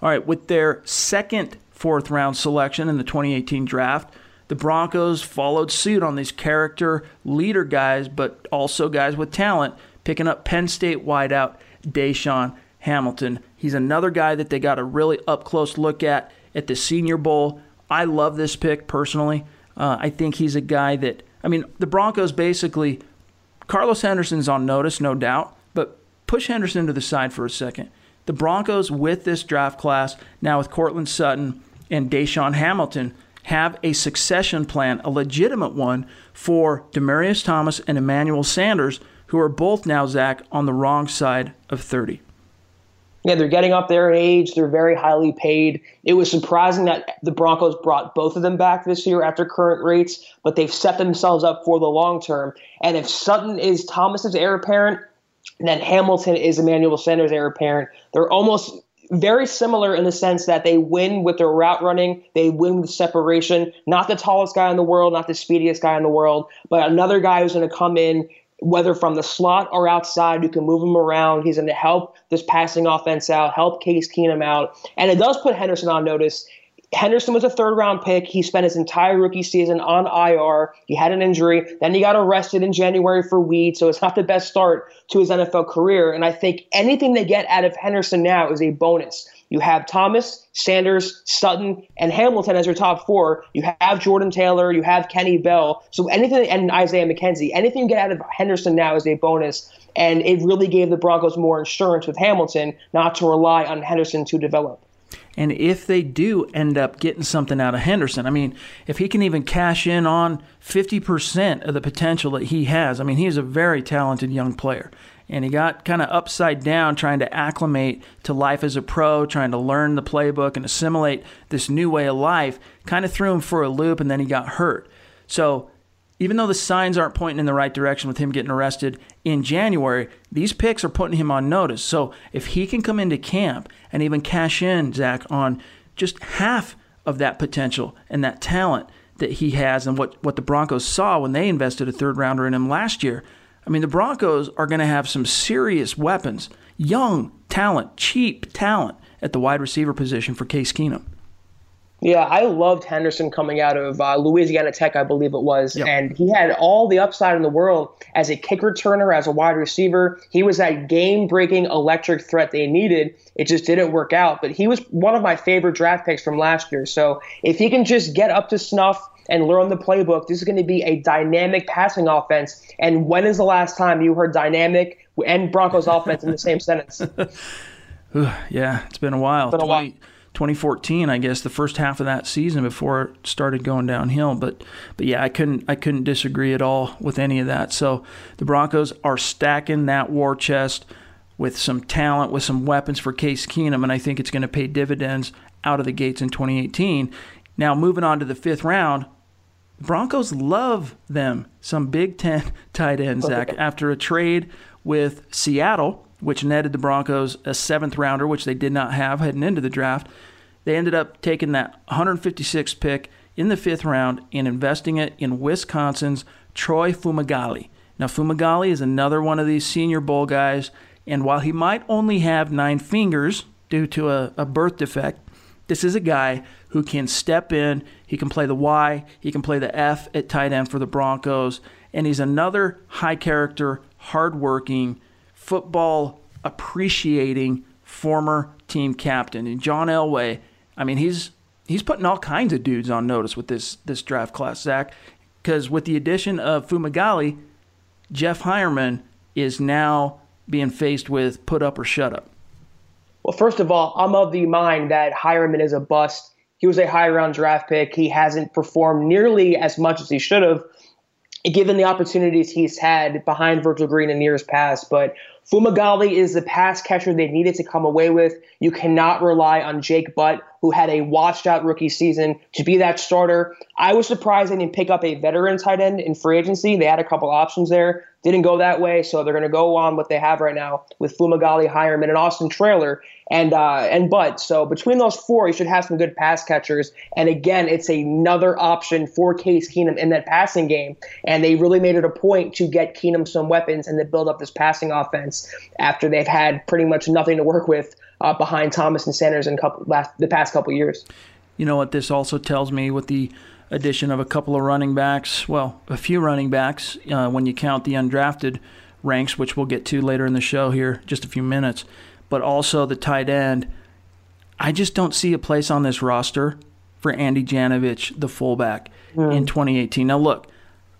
All right, with their second fourth round selection in the 2018 draft, the Broncos followed suit on these character leader guys, but also guys with talent, picking up Penn State wideout DaeSean Hamilton. He's another guy that they got a really up close look at at the Senior Bowl. I love this pick personally. Uh, I think he's a guy that, I mean, the Broncos basically, Carlos Henderson's on notice, no doubt, but push Henderson to the side for a second. The Broncos, with this draft class, now with Courtland Sutton and DaeSean Hamilton, have a succession plan, a legitimate one, for Demaryius Thomas and Emmanuel Sanders, who are both now, Zach, on the wrong side of 30 yeah, they're getting up there in age. They're very highly paid. It was surprising that the Broncos brought both of them back this year after current rates, but they've set themselves up for the long term. And if Sutton is Thomas's heir apparent, then Hamilton is Emmanuel Sanders' heir apparent. They're almost very similar in the sense that they win with their route running, they win with separation. Not the tallest guy in the world, not the speediest guy in the world, but another guy who's going to come in whether from the slot or outside, you can move him around. He's going to help this passing offense out, help Case Keenum out. And it does put Henderson on notice. Henderson was a third round pick. He spent his entire rookie season on IR. He had an injury. Then he got arrested in January for weed. So it's not the best start to his NFL career. And I think anything they get out of Henderson now is a bonus. You have Thomas, Sanders, Sutton, and Hamilton as your top four. You have Jordan Taylor, you have Kenny Bell. So anything, and Isaiah McKenzie, anything you get out of Henderson now is a bonus. And it really gave the Broncos more insurance with Hamilton not to rely on Henderson to develop. And if they do end up getting something out of Henderson, I mean, if he can even cash in on 50% of the potential that he has, I mean, he's a very talented young player. And he got kind of upside down trying to acclimate to life as a pro, trying to learn the playbook and assimilate this new way of life, kind of threw him for a loop, and then he got hurt. So even though the signs aren't pointing in the right direction with him getting arrested in January, these picks are putting him on notice. So if he can come into camp and even cash in, Zach, on just half of that potential and that talent that he has and what, what the Broncos saw when they invested a third rounder in him last year, I mean, the Broncos are going to have some serious weapons, young talent, cheap talent at the wide receiver position for Case Keenum. Yeah, I loved Henderson coming out of uh, Louisiana Tech, I believe it was, Yep. and he had all the upside in the world as a kick returner, as a wide receiver. He was that game-breaking electric threat they needed. It just didn't work out, but he was one of my favorite draft picks from last year. So if he can just get up to snuff and learn the playbook, this is going to be a dynamic passing offense. And when is the last time you heard dynamic and Broncos offense in the same sentence? Yeah, it's been a while. Been a while. 20 2014, I guess, the first half of that season before it started going downhill. But, but yeah, I couldn't, I couldn't disagree at all with any of that. So the Broncos are stacking that war chest with some talent, with some weapons for Case Keenum, and I think it's going to pay dividends out of the gates in 2018. Now, moving on to the fifth round, Broncos love them some Big Ten tight ends, Zach. After a trade with Seattle, which netted the Broncos a seventh rounder, which they did not have heading into the draft, they ended up taking that 156th pick in the fifth round and investing it in Wisconsin's Troy Fumagalli. Now, Fumagalli is another one of these Senior Bowl guys, and while he might only have nine fingers due to a, a birth defect, this is a guy who can step in. He can play the Y, he can play the F at tight end for the Broncos, and he's another high character, hardworking, football appreciating former team captain. And John Elway, I mean, he's he's putting all kinds of dudes on notice with this this draft class, Zach, because with the addition of Fumagalli, Jeff Heuerman is now being faced with put up or shut up. Well, first of all, I'm of the mind that Hireman is a bust. He was a high round draft pick. He hasn't performed nearly as much as he should have, given the opportunities he's had behind Virgil Green in years past. But Fumagalli is the pass catcher they needed to come away with. You cannot rely on Jake Butt, who had a washed out rookie season, to be that starter. I was surprised they didn't pick up a veteran tight end in free agency. They had a couple options there. Didn't go that way, so they're going to go on what they have right now with Fumagalli, Heuerman, and Austin Traylor and uh, and Butt. So between those four, you should have some good pass catchers. And again, it's another option for Case Keenum in that passing game. And they really made it a point to get Keenum some weapons and to build up this passing offense after they've had pretty much nothing to work with uh, behind Thomas and Sanders in couple, last, the past couple years. You know what this also tells me with the addition of a couple of running backs, well, a few running backs uh, when you count the undrafted ranks, which we'll get to later in the show here, just a few minutes, but also the tight end. I just don't see a place on this roster for Andy Janovich, the fullback, in 2018. Now, look,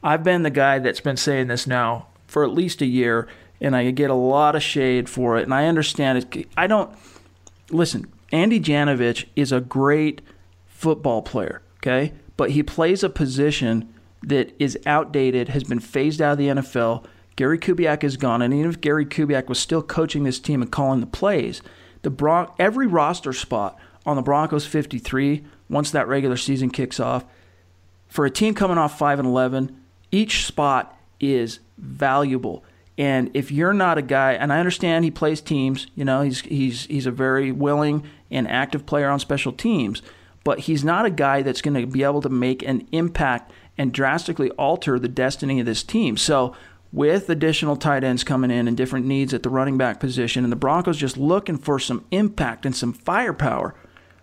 I've been the guy that's been saying this now for at least a year, and I get a lot of shade for it, and I understand it. I don't listen. Andy Janovich is a great football player, okay? But he plays a position that is outdated, has been phased out of the NFL. Gary Kubiak is gone, and even if Gary Kubiak was still coaching this team and calling the plays, the Bron- every roster spot on the Broncos 53 once that regular season kicks off for a team coming off 5 and 11, each spot is valuable. And if you're not a guy, and I understand he plays teams, you know, he's he's he's a very willing and active player on special teams, but he's not a guy that's going to be able to make an impact and drastically alter the destiny of this team. So, with additional tight ends coming in and different needs at the running back position, and the Broncos just looking for some impact and some firepower,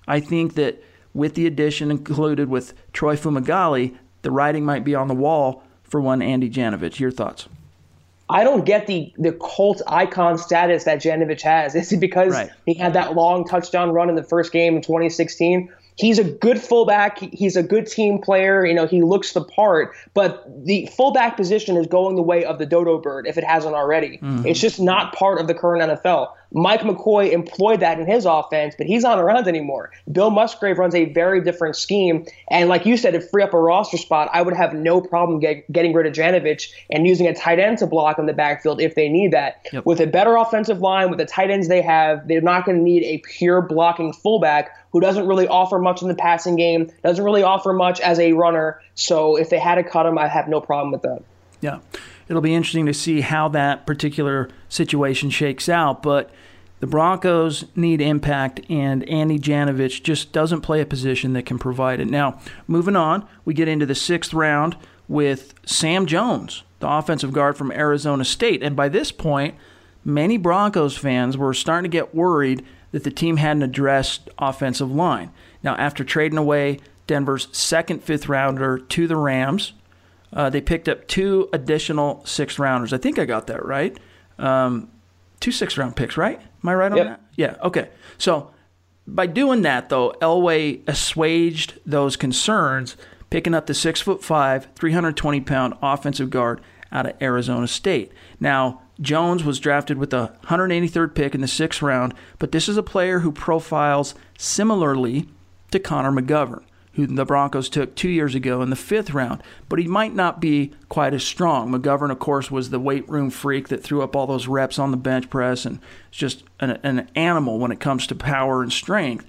I think that with the addition included with Troy Fumagalli, the writing might be on the wall for one Andy Janovich. Your thoughts? I don't get the the cult icon status that Janovich has. Is it because Right. he had that long touchdown run in the first game in 2016? He's a good fullback. He's a good team player. You know, he looks the part. But the fullback position is going the way of the dodo bird if it hasn't already. Mm-hmm. It's just not part of the current NFL. Mike McCoy employed that in his offense, but he's not around anymore. Bill Musgrave runs a very different scheme. And like you said, to free up a roster spot, I would have no problem get, getting rid of Janovich and using a tight end to block in the backfield if they need that. Yep. With a better offensive line, with the tight ends they have, they're not going to need a pure blocking fullback who doesn't really offer much in the passing game, doesn't really offer much as a runner. So if they had to cut him, I have no problem with that. Yeah. It'll be interesting to see how that particular situation shakes out. But the Broncos need impact, and Andy Janovich just doesn't play a position that can provide it. Now, moving on, we get into the sixth round with Sam Jones, the offensive guard from Arizona State. And by this point, many Broncos fans were starting to get worried that the team hadn't addressed offensive line. Now, after trading away Denver's second fifth rounder to the Rams, uh, they picked up two additional sixth rounders. I think I got that right. Um, two sixth round picks, right? Am I right on yep. that? Yeah. Okay. So by doing that, though, Elway assuaged those concerns, picking up the six foot five, 320 pound offensive guard out of Arizona State. Now, Jones was drafted with the 183rd pick in the sixth round, but this is a player who profiles similarly to Connor McGovern, who the Broncos took two years ago in the fifth round, but he might not be quite as strong. McGovern, of course, was the weight room freak that threw up all those reps on the bench press and just an, an animal when it comes to power and strength.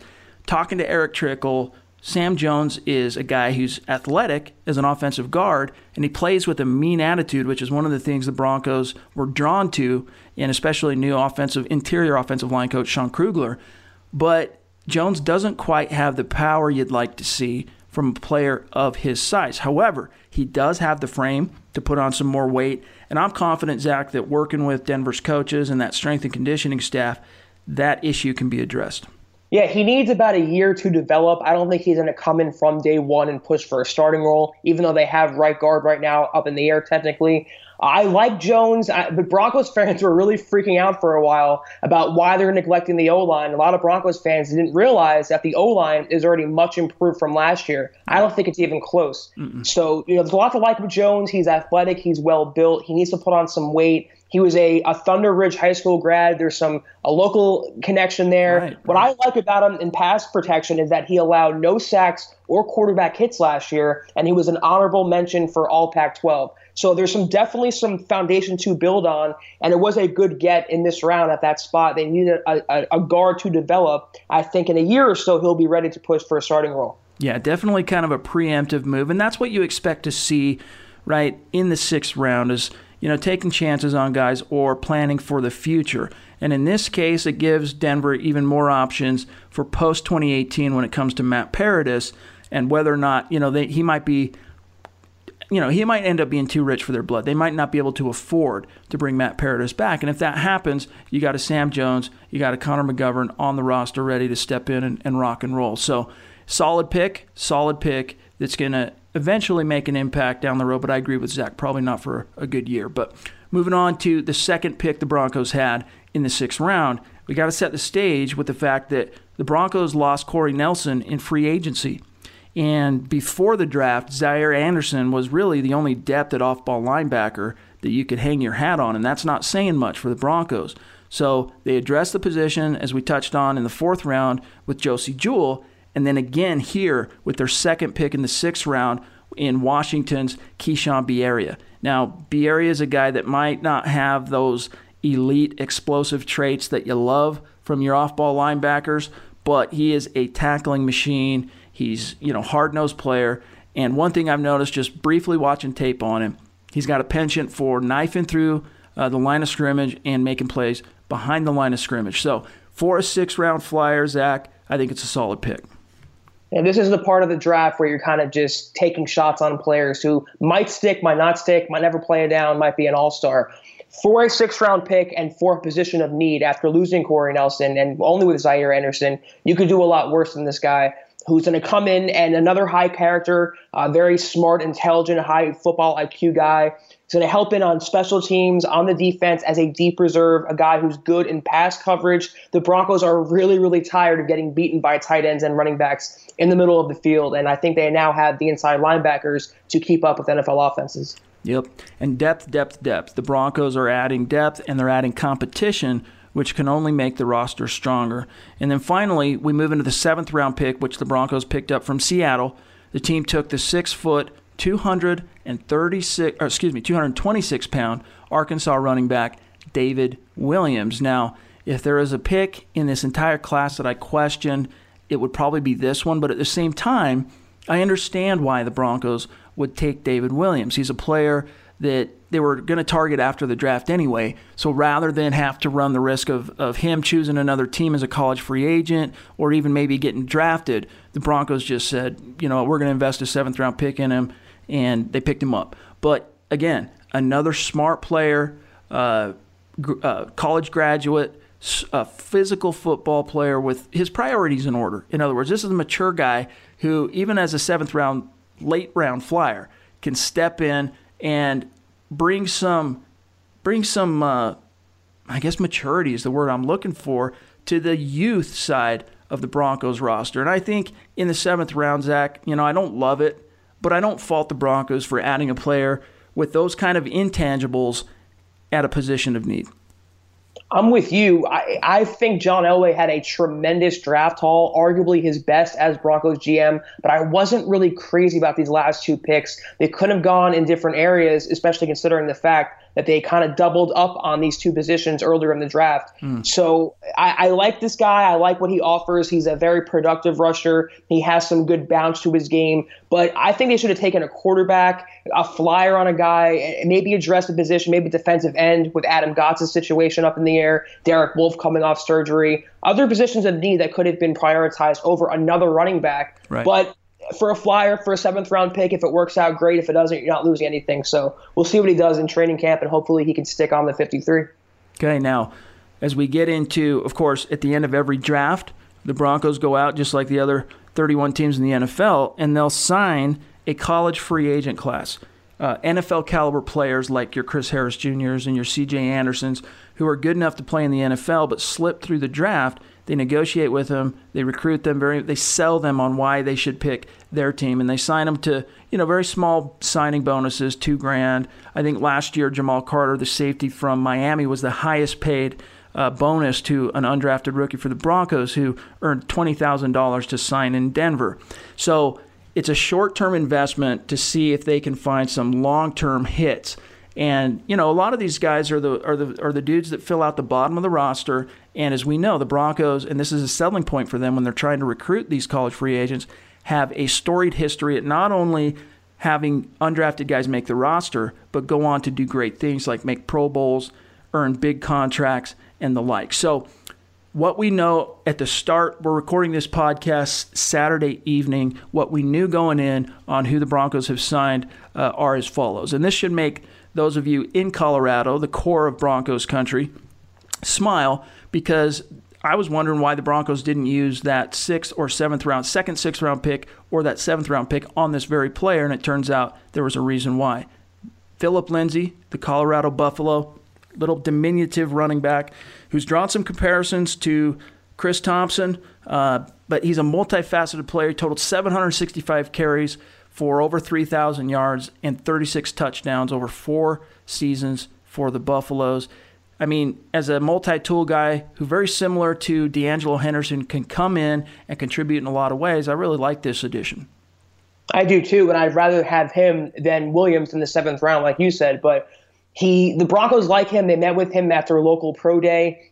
Talking to Erick Trickel, Sam Jones is a guy who's athletic as an offensive guard, and he plays with a mean attitude, which is one of the things the Broncos were drawn to, and especially new offensive interior offensive line coach Sean Kugler. But Jones doesn't quite have the power you'd like to see from a player of his size. However, he does have the frame to put on some more weight, and I'm confident, Zach, that working with Denver's coaches and that strength and conditioning staff, that issue can be addressed. Yeah, he needs about a year to develop. I don't think he's going to come in from day one and push for a starting role, even though they have right guard right now up in the air technically. I like Jones, but Broncos fans were really freaking out for a while about why they're neglecting the O line. A lot of Broncos fans didn't realize that the O line is already much improved from last year. I don't think it's even close. Mm-mm. So, you know, there's a lot to like with Jones. He's athletic, he's well built, he needs to put on some weight. He was a, a Thunder Ridge High School grad. There's some a local connection there. Right, what right. I like about him in pass protection is that he allowed no sacks or quarterback hits last year, and he was an honorable mention for All Pac-12. So there's some definitely some foundation to build on, and it was a good get in this round at that spot. They needed a, a, a guard to develop. I think in a year or so he'll be ready to push for a starting role. Yeah, definitely kind of a preemptive move, and that's what you expect to see right in the sixth round is you know, taking chances on guys or planning for the future. And in this case, it gives Denver even more options for post 2018 when it comes to Matt Paradis and whether or not, you know, they, he might be, you know, he might end up being too rich for their blood. They might not be able to afford to bring Matt Paradis back. And if that happens, you got a Sam Jones, you got a Connor McGovern on the roster ready to step in and, and rock and roll. So, solid pick, solid pick that's going to eventually make an impact down the road. But I agree with Zach, probably not for a good year. But moving on to the second pick the Broncos had in the sixth round, we got to set the stage with the fact that the Broncos lost Corey Nelson in free agency. And before the draft, Zaire Anderson was really the only depth at off ball linebacker that you could hang your hat on. And that's not saying much for the Broncos. So they addressed the position, as we touched on in the fourth round, with Josey Jewell. And then again here with their second pick in the sixth round in Washington's Keishawn Bierria. Now, Bierria is a guy that might not have those elite explosive traits that you love from your off-ball linebackers, but he is a tackling machine. He's, you know, hard-nosed player. And one thing I've noticed just briefly watching tape on him, he's got a penchant for knifing through uh, the line of scrimmage and making plays behind the line of scrimmage. So for a six-round flyer, Zach, I think it's a solid pick. And this is the part of the draft where you're kind of just taking shots on players who might stick, might not stick, might never play it down, might be an all star. For a six round pick and for a position of need after losing Corey Nelson and only with Zaire Anderson, you could do a lot worse than this guy who's going to come in and another high character, uh, very smart, intelligent, high football IQ guy. He's going to help in on special teams, on the defense as a deep reserve, a guy who's good in pass coverage. The Broncos are really, really tired of getting beaten by tight ends and running backs in the middle of the field, and I think they now have the inside linebackers to keep up with NFL offenses. Yep, and depth, depth, depth. The Broncos are adding depth and they're adding competition which can only make the roster stronger. And then finally, we move into the seventh round pick, which the Broncos picked up from Seattle. The team took the six foot, 236, or excuse me, 226 pound Arkansas running back David Williams. Now, if there is a pick in this entire class that I questioned, it would probably be this one. But at the same time, I understand why the Broncos would take David Williams. He's a player that they were going to target after the draft anyway. So rather than have to run the risk of, of him choosing another team as a college free agent or even maybe getting drafted, the Broncos just said, you know, we're going to invest a seventh round pick in him, and they picked him up. But again, another smart player, uh, uh, college graduate, a physical football player with his priorities in order. In other words, this is a mature guy who, even as a seventh round, late round flyer, can step in and bring some, bring some, uh, I guess maturity is the word I'm looking for to the youth side of the Broncos roster. And I think in the seventh round, Zach, you know, I don't love it, but I don't fault the Broncos for adding a player with those kind of intangibles at a position of need. I'm with you. I, I think John Elway had a tremendous draft haul, arguably his best as Broncos GM, but I wasn't really crazy about these last two picks. They could have gone in different areas, especially considering the fact that they kind of doubled up on these two positions earlier in the draft. Mm. So I, I, like this guy. I like what he offers. He's a very productive rusher. He has some good bounce to his game. But I think they should have taken a quarterback, a flyer on a guy, maybe address the position, maybe defensive end with Adam Gotsis' situation up in the air, Derek Wolfe coming off surgery, other positions of need that could have been prioritized over another running back. Right. But for a flyer for a seventh round pick. If it works out, great. If it doesn't, you're not losing anything. So we'll see what he does in training camp, and hopefully he can stick on the 53. Okay, now as we get into, of course, at the end of every draft, the Broncos go out just like the other 31 teams in the NFL, and they'll sign a college free agent class. Uh, NFL caliber players like your Chris Harris Jr.'s and your C.J. Andersons, who are good enough to play in the NFL but slip through the draft they negotiate with them, they recruit them very, they sell them on why they should pick their team, and they sign them to you know very small signing bonuses, two grand. I think last year Jamal Carter, the safety from Miami, was the highest paid. Uh, bonus to an undrafted rookie for the Broncos who earned $20,000 to sign in Denver. So it's a short term investment to see if they can find some long term hits. And you know, a lot of these guys are the are the are the dudes that fill out the bottom of the roster. And as we know, the Broncos, and this is a selling point for them when they're trying to recruit these college free agents, have a storied history at not only having undrafted guys make the roster, but go on to do great things like make Pro Bowls, earn big contracts, and the like. So, what we know at the start, we're recording this podcast Saturday evening. What we knew going in on who the Broncos have signed uh, are as follows. And this should make those of you in Colorado, the core of Broncos country, smile because I was wondering why the Broncos didn't use that sixth or seventh round, second sixth round pick, or that seventh round pick on this very player, and it turns out there was a reason why. Phillip Lindsay, the Colorado Buffalo, little diminutive running back, who's drawn some comparisons to Chris Thompson, uh, but he's a multifaceted player. Totaled 765 carries, for over 3,000 yards and 36 touchdowns over four seasons for the Buffaloes. I mean, as a multi tool guy who, very similar to De'Angelo Henderson, can come in and contribute in a lot of ways, I really like this addition. I do too, and I'd rather have him than Williams in the seventh round, like you said. But he, the Broncos like him. They met with him after a local pro day.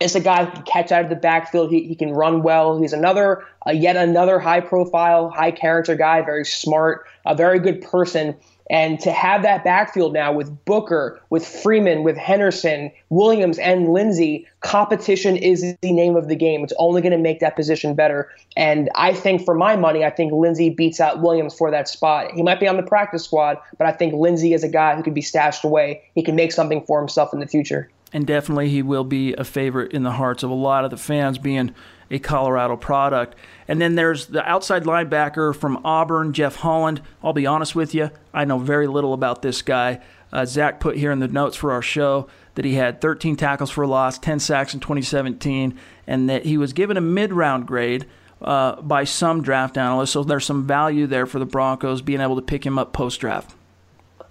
It's a guy who can catch out of the backfield. He, he can run well. He's another, uh, yet another high profile, high character guy, very smart, a very good person. And to have that backfield now with Booker, with Freeman, with Henderson, Williams, and Lindsay, competition is the name of the game. It's only going to make that position better. And I think, for my money, I think Lindsay beats out Williams for that spot. He might be on the practice squad, but I think Lindsay is a guy who could be stashed away. He can make something for himself in the future and definitely he will be a favorite in the hearts of a lot of the fans being a Colorado product. And then there's the outside linebacker from Auburn, Jeff Holland. I'll be honest with you, I know very little about this guy. Uh, Zach put here in the notes for our show that he had 13 tackles for loss, 10 sacks in 2017, and that he was given a mid round grade. Uh, by some draft analysts, so there's some value there for the Broncos being able to pick him up post draft.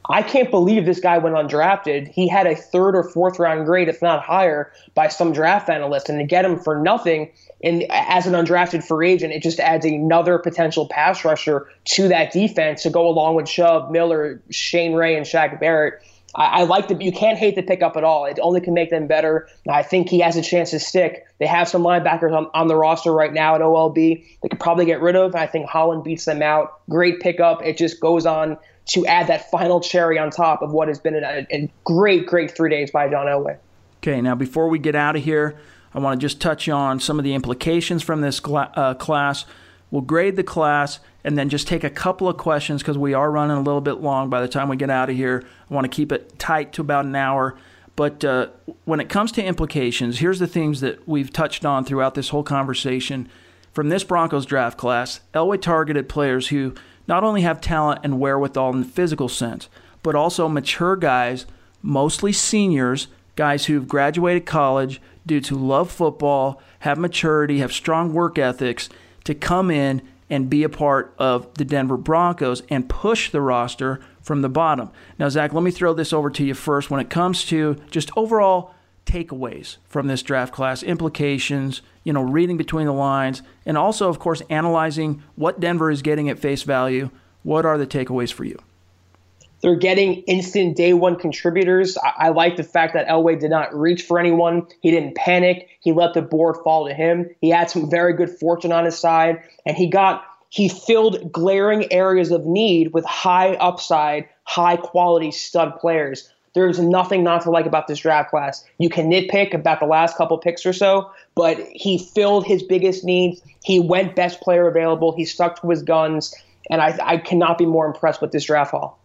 I can't believe this guy went undrafted. He had a third or fourth round grade, if not higher, by some draft analyst, and to get him for nothing in as an undrafted free agent, it just adds another potential pass rusher to that defense to go along with Chubb, Miller, Shane Ray, and Shaq Barrett. I, I like the you can't hate the pickup at all. It only can make them better. I think he has a chance to stick. They have some linebackers on, on the roster right now at OLB. They could probably get rid of. I think Holland beats them out. Great pickup. It just goes on to add that final cherry on top of what has been a, a great, great three days by John Elway. Okay, now before we get out of here, I want to just touch on some of the implications from this cl- uh, class. We'll grade the class and then just take a couple of questions because we are running a little bit long by the time we get out of here. I want to keep it tight to about an hour. But uh, when it comes to implications, here's the things that we've touched on throughout this whole conversation. From this Broncos draft class, Elway targeted players who not only have talent and wherewithal in the physical sense, but also mature guys, mostly seniors, guys who've graduated college due to love football, have maturity, have strong work ethics to come in and be a part of the Denver Broncos and push the roster from the bottom. Now, Zach, let me throw this over to you first. When it comes to just overall takeaways from this draft class, implications, you know, reading between the lines, and also, of course, analyzing what Denver is getting at face value. What are the takeaways for you? They're getting instant day one contributors. I, I, like the fact that Elway did not reach for anyone. He didn't panic. He let the board fall to him. He had some very good fortune on his side, and he got he filled glaring areas of need with high upside, high quality stud players. There's nothing not to like about this draft class. You can nitpick about the last couple picks or so, but he filled his biggest needs. He went best player available. He stuck to his guns, and I, I cannot be more impressed with this draft haul.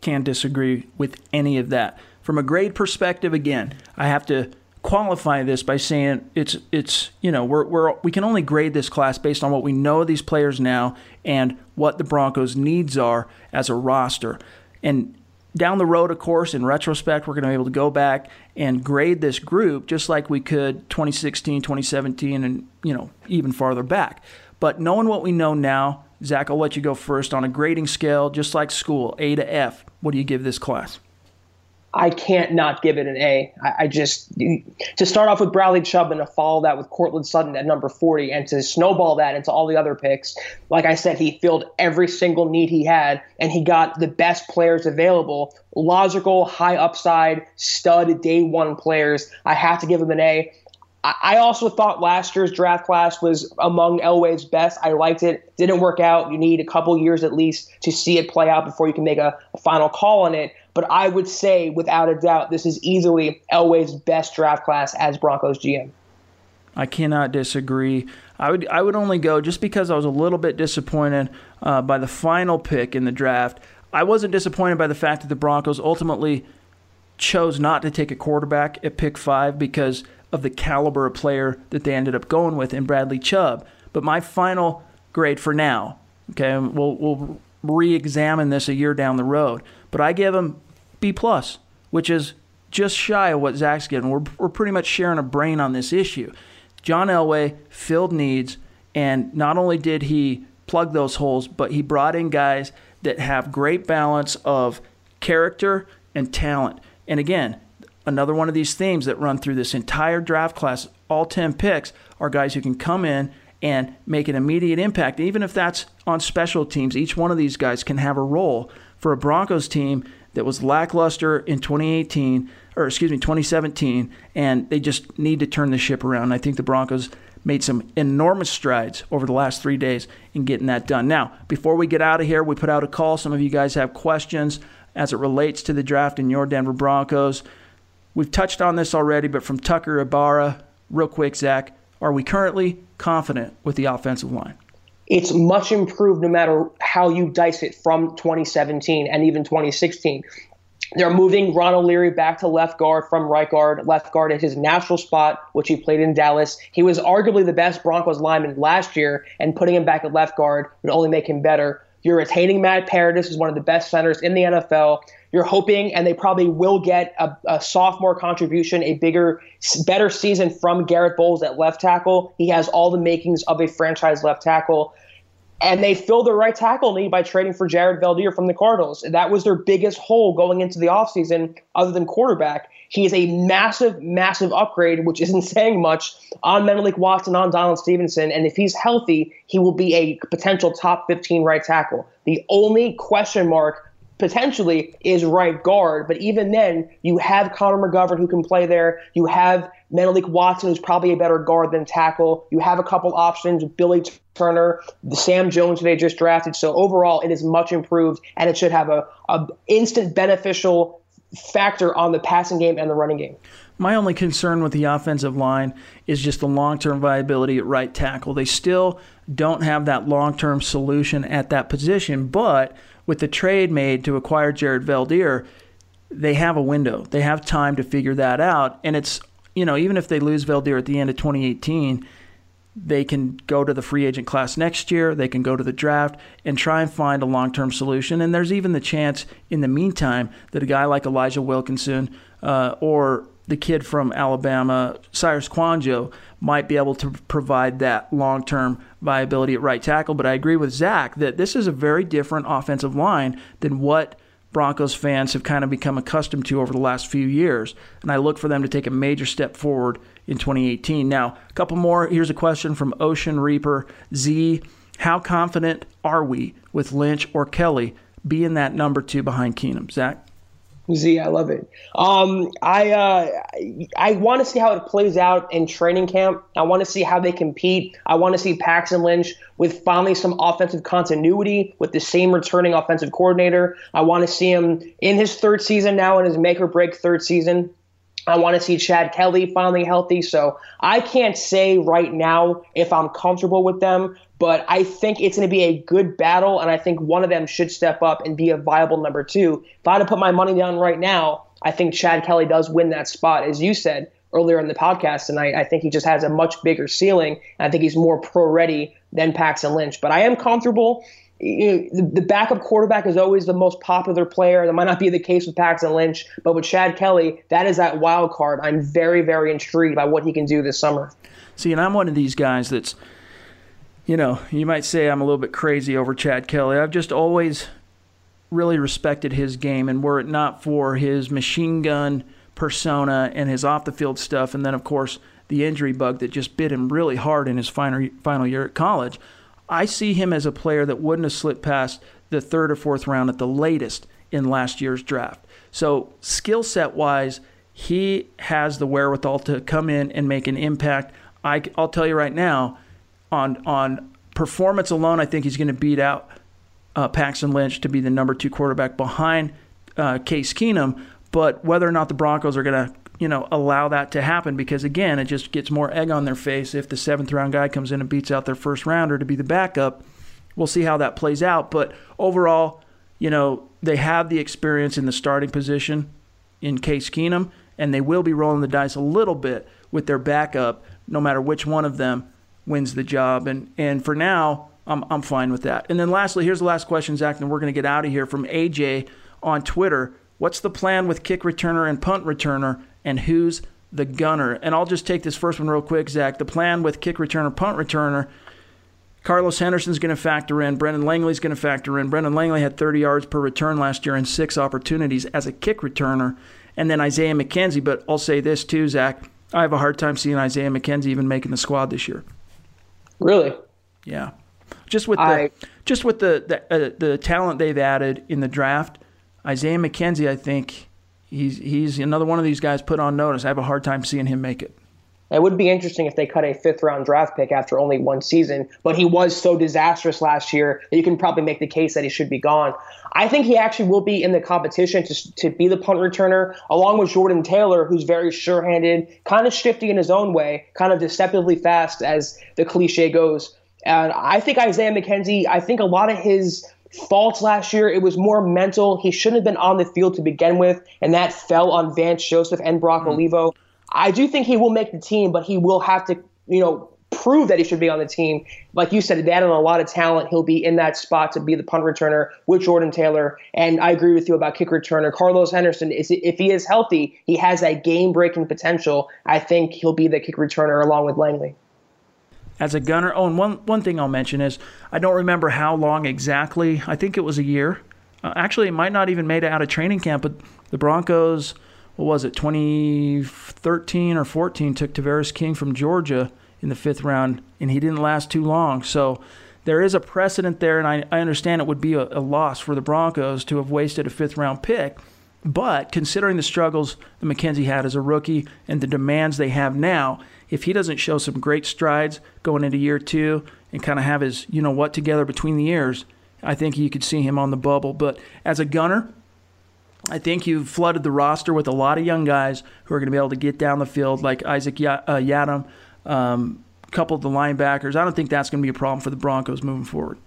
Can't disagree with any of that. From a grade perspective, again, I have to qualify this by saying it's it's you know we're, we're we can only grade this class based on what we know of these players now and what the Broncos needs are as a roster and down the road, of course, in retrospect, we're going to be able to go back and grade this group just like we could 2016, 2017, and you know even farther back. But knowing what we know now, Zach, I'll let you go first on a grading scale, just like school, A to F. What do you give this class? I can't not give it an A. I, I just to start off with Bradley Chubb and to follow that with Courtland Sutton at number 40 and to snowball that into all the other picks. Like I said, he filled every single need he had and he got the best players available. Logical, high upside, stud day one players. I have to give him an A. I also thought last year's draft class was among Elway's best. I liked it. Didn't work out. You need a couple years at least to see it play out before you can make a, a final call on it. But I would say, without a doubt, this is easily Elway's best draft class as Broncos GM. I cannot disagree. I would I would only go just because I was a little bit disappointed uh, by the final pick in the draft. I wasn't disappointed by the fact that the Broncos ultimately chose not to take a quarterback at pick five because of the caliber of player that they ended up going with in Bradley Chubb. But my final grade for now, okay, we'll we'll re-examine this a year down the road. But I give him B plus, which is just shy of what Zach's getting. We're we're pretty much sharing a brain on this issue. John Elway filled needs, and not only did he plug those holes, but he brought in guys that have great balance of character and talent. And again, another one of these themes that run through this entire draft class, all 10 picks, are guys who can come in and make an immediate impact. Even if that's on special teams, each one of these guys can have a role for a Broncos team that was lackluster in 2018, or excuse me, 2017, and they just need to turn the ship around. I think the Broncos made some enormous strides over the last three days in getting that done. Now, before we get out of here, we put out a call. Some of you guys have questions as it relates to the draft in your Denver Broncos. We've touched on this already, but from Tucker Ibarra, real quick, Zach, are we currently confident with the offensive line? It's much improved no matter how you dice it from 2017 and even 2016. They're moving Ron O'Leary back to left guard from right guard. Left guard is his natural spot, which he played in Dallas. He was arguably the best Broncos lineman last year, and putting him back at left guard would only make him better. You're retaining Matt Paradis, who's one of the best centers in the NFL. You're hoping, and they probably will get a, a, sophomore contribution, a bigger, better season from Garett Bolles at left tackle. He has all the makings of a franchise left tackle. And they filled the right tackle need by trading for Jared Veldheer from the Cardinals. That was their biggest hole going into the offseason, other than quarterback. He is a massive, massive upgrade, which isn't saying much on Menelik Watson, on Donald Stephenson. And if he's healthy, he will be a potential top 15 right tackle. The only question mark potentially is right guard. But even then, you have Connor McGovern who can play there. You have Menelik Watson, who's probably a better guard than tackle. You have a couple options, Billy Turner, the Sam Jones they just drafted. So overall, it is much improved, and it should have a, a instant beneficial factor on the passing game and the running game. My only concern with the offensive line is just the long term viability at right tackle. They still don't have that long term solution at that position, but with the trade made to acquire Jared Veldheer, they have a window. They have time to figure that out. And it's, you know, even if they lose Veldheer at the end of 2018, they can go to the free agent class next year. They can go to the draft and try and find a long term solution. And there's even the chance in the meantime that a guy like Elijah Wilkinson uh, or the kid from Alabama, Cyrus Kouandjio, might be able to provide that long term viability at right tackle. But I agree with Zach that this is a very different offensive line than what Broncos fans have kind of become accustomed to over the last few years. And I look for them to take a major step forward in 2018. Now, a couple more. Here's a question from Ocean Reaper Z. How confident are we with Lynch or Kelly being that number two behind Keenum? Zach? Z, I love it. Um, I uh, I want to see how it plays out in training camp. I want to see how they compete. I want to see Paxton Lynch with finally some offensive continuity with the same returning offensive coordinator. I want to see him in his third season now in his make or break third season. I want to see Chad Kelly finally healthy. So I can't say right now if I'm comfortable with them, but I think it's going to be a good battle, and I think one of them should step up and be a viable number two. If I had to put my money down right now, I think Chad Kelly does win that spot, as you said earlier in the podcast, I, I think he just has a much bigger ceiling. I think he's more pro ready than Paxton Lynch, but I am comfortable. You know, the, the backup quarterback is always the most popular player. That might not be the case with Paxton Lynch, but with Chad Kelly, that is that wild card. I'm very, very intrigued by what he can do this summer. See, and I'm one of these guys that's you know, you might say I'm a little bit crazy over Chad Kelly. I've just always really respected his game, and were it not for his machine gun persona and his off the field stuff, and then, of course, the injury bug that just bit him really hard in his final, final year at college, I see him as a player that wouldn't have slipped past the third or fourth round at the latest in last year's draft. So, skill set wise, he has the wherewithal to come in and make an impact. I, I'll tell you right now, on on performance alone, I think he's going to beat out uh, Paxton Lynch to be the number two quarterback behind uh, Case Keenum. But whether or not the Broncos are going to you know allow that to happen, because again, it just gets more egg on their face if the seventh round guy comes in and beats out their first rounder to be the backup. We'll see how that plays out. But overall, you know they have the experience in the starting position in Case Keenum, and they will be rolling the dice a little bit with their backup, no matter which one of them wins the job. And and for now, I'm I'm fine with that. And then lastly, here's the last question, Zach, and we're going to get out of here from AJ on Twitter. What's the plan with kick returner and punt returner, and who's the gunner? And I'll just take this first one real quick, Zach. The plan with kick returner, punt returner. Carlos Henderson's going to factor in. Brendan Langley's going to factor in. Brendan Langley had 30 yards per return last year and six opportunities as a kick returner. And then Isaiah McKenzie. But I'll say this too, Zach. I have a hard time seeing Isaiah McKenzie even making the squad this year. Really? Yeah. Just with the I, just with the the, uh, the talent they've added in the draft, Isaiah McKenzie, I think he's he's another one of these guys put on notice. I have a hard time seeing him make it. It would be interesting if they cut a fifth round draft pick after only one season, but he was so disastrous last year that you can probably make the case that he should be gone. I think he actually will be in the competition to, to be the punt returner, along with Jordan Taylor, who's very sure handed, kind of shifty in his own way, kind of deceptively fast, as the cliche goes. And I think Isaiah McKenzie, I think a lot of his faults last year, it was more mental. He shouldn't have been on the field to begin with, and that fell on Vance Joseph and Brock mm. Olivo. I do think he will make the team, but he will have to, you know, prove that he should be on the team. Like you said, they added a lot of talent. He'll be in that spot to be the punt returner with Jordan Taylor. And I agree with you about kick returner. Carlos Henderson, is if he is healthy, he has that game breaking potential. I think he'll be the kick returner along with Langley. As a gunner. Oh, and one one thing I'll mention is I don't remember how long exactly. I think it was a year. Uh, actually, it might not even made it out of training camp, but the Broncos, what was it, 2013 or 14, took Tavarres King from Georgia in the fifth round, and he didn't last too long. So there is a precedent there, and I, I understand it would be a, a loss for the Broncos to have wasted a fifth round pick. But considering the struggles that McKenzie had as a rookie and the demands they have now, if he doesn't show some great strides going into year two and kind of have his, you know what, together between the years, I think you could see him on the bubble. But as a gunner, I think you've flooded the roster with a lot of young guys who are going to be able to get down the field, like Isaac uh, Yiadom, um, a couple of the linebackers. I don't think that's going to be a problem for the Broncos moving forward.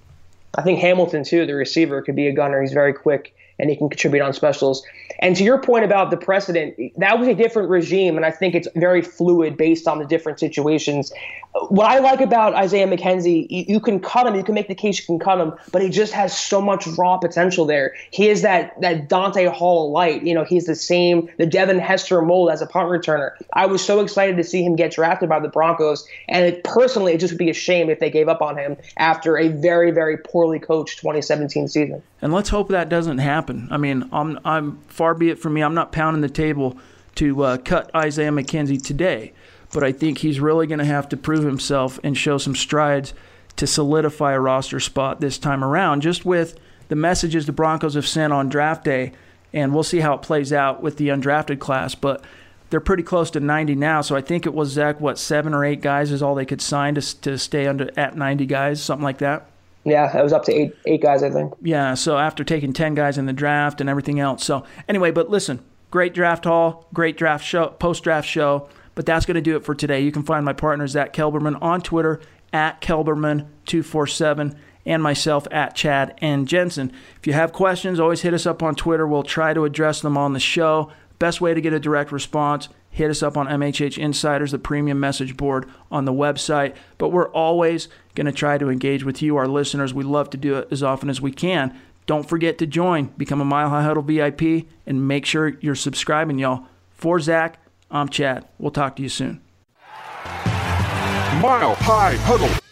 I think Hamilton too, the receiver, could be a gunner. He's very quick and he can contribute on specials. And to your point about the precedent, that was a different regime, and I think it's very fluid based on the different situations. What I like about Isaiah McKenzie, you, you can cut him, you can make the case you can cut him, but he just has so much raw potential there. He is that that Dante Hall light. You know, he's the same, the Devin Hester mold as a punt returner. I was so excited to see him get drafted by the Broncos, and it, personally, it just would be a shame if they gave up on him after a very, very poorly coached 2017 season. And let's hope that doesn't happen. I mean, I'm, I'm far be it from me. I'm not pounding the table to uh, cut Isaiah McKenzie today, but I think he's really going to have to prove himself and show some strides to solidify a roster spot this time around. Just with the messages the Broncos have sent on draft day, and we'll see how it plays out with the undrafted class. But they're pretty close to 90 now, so I think it was Zach. What seven or eight guys is all they could sign to to stay under at 90 guys, something like that. Yeah, it was up to eight eight guys, I think. Yeah, so after taking 10 guys in the draft and everything else. So, anyway, but listen, great draft haul, great draft show, post draft show. But that's going to do it for today. You can find my partner, Zach Kelberman, on Twitter at Kelberman247 and myself at Chad and Jensen. If you have questions, always hit us up on Twitter. We'll try to address them on the show. Best way to get a direct response hit us up on MHH Insiders, the premium message board on the website. But we're always going to try to engage with you, our listeners. We love to do it as often as we can. Don't forget to join, become a Mile High Huddle VIP, and make sure you're subscribing, y'all. For Zach, I'm Chad. We'll talk to you soon. Mile High Huddle.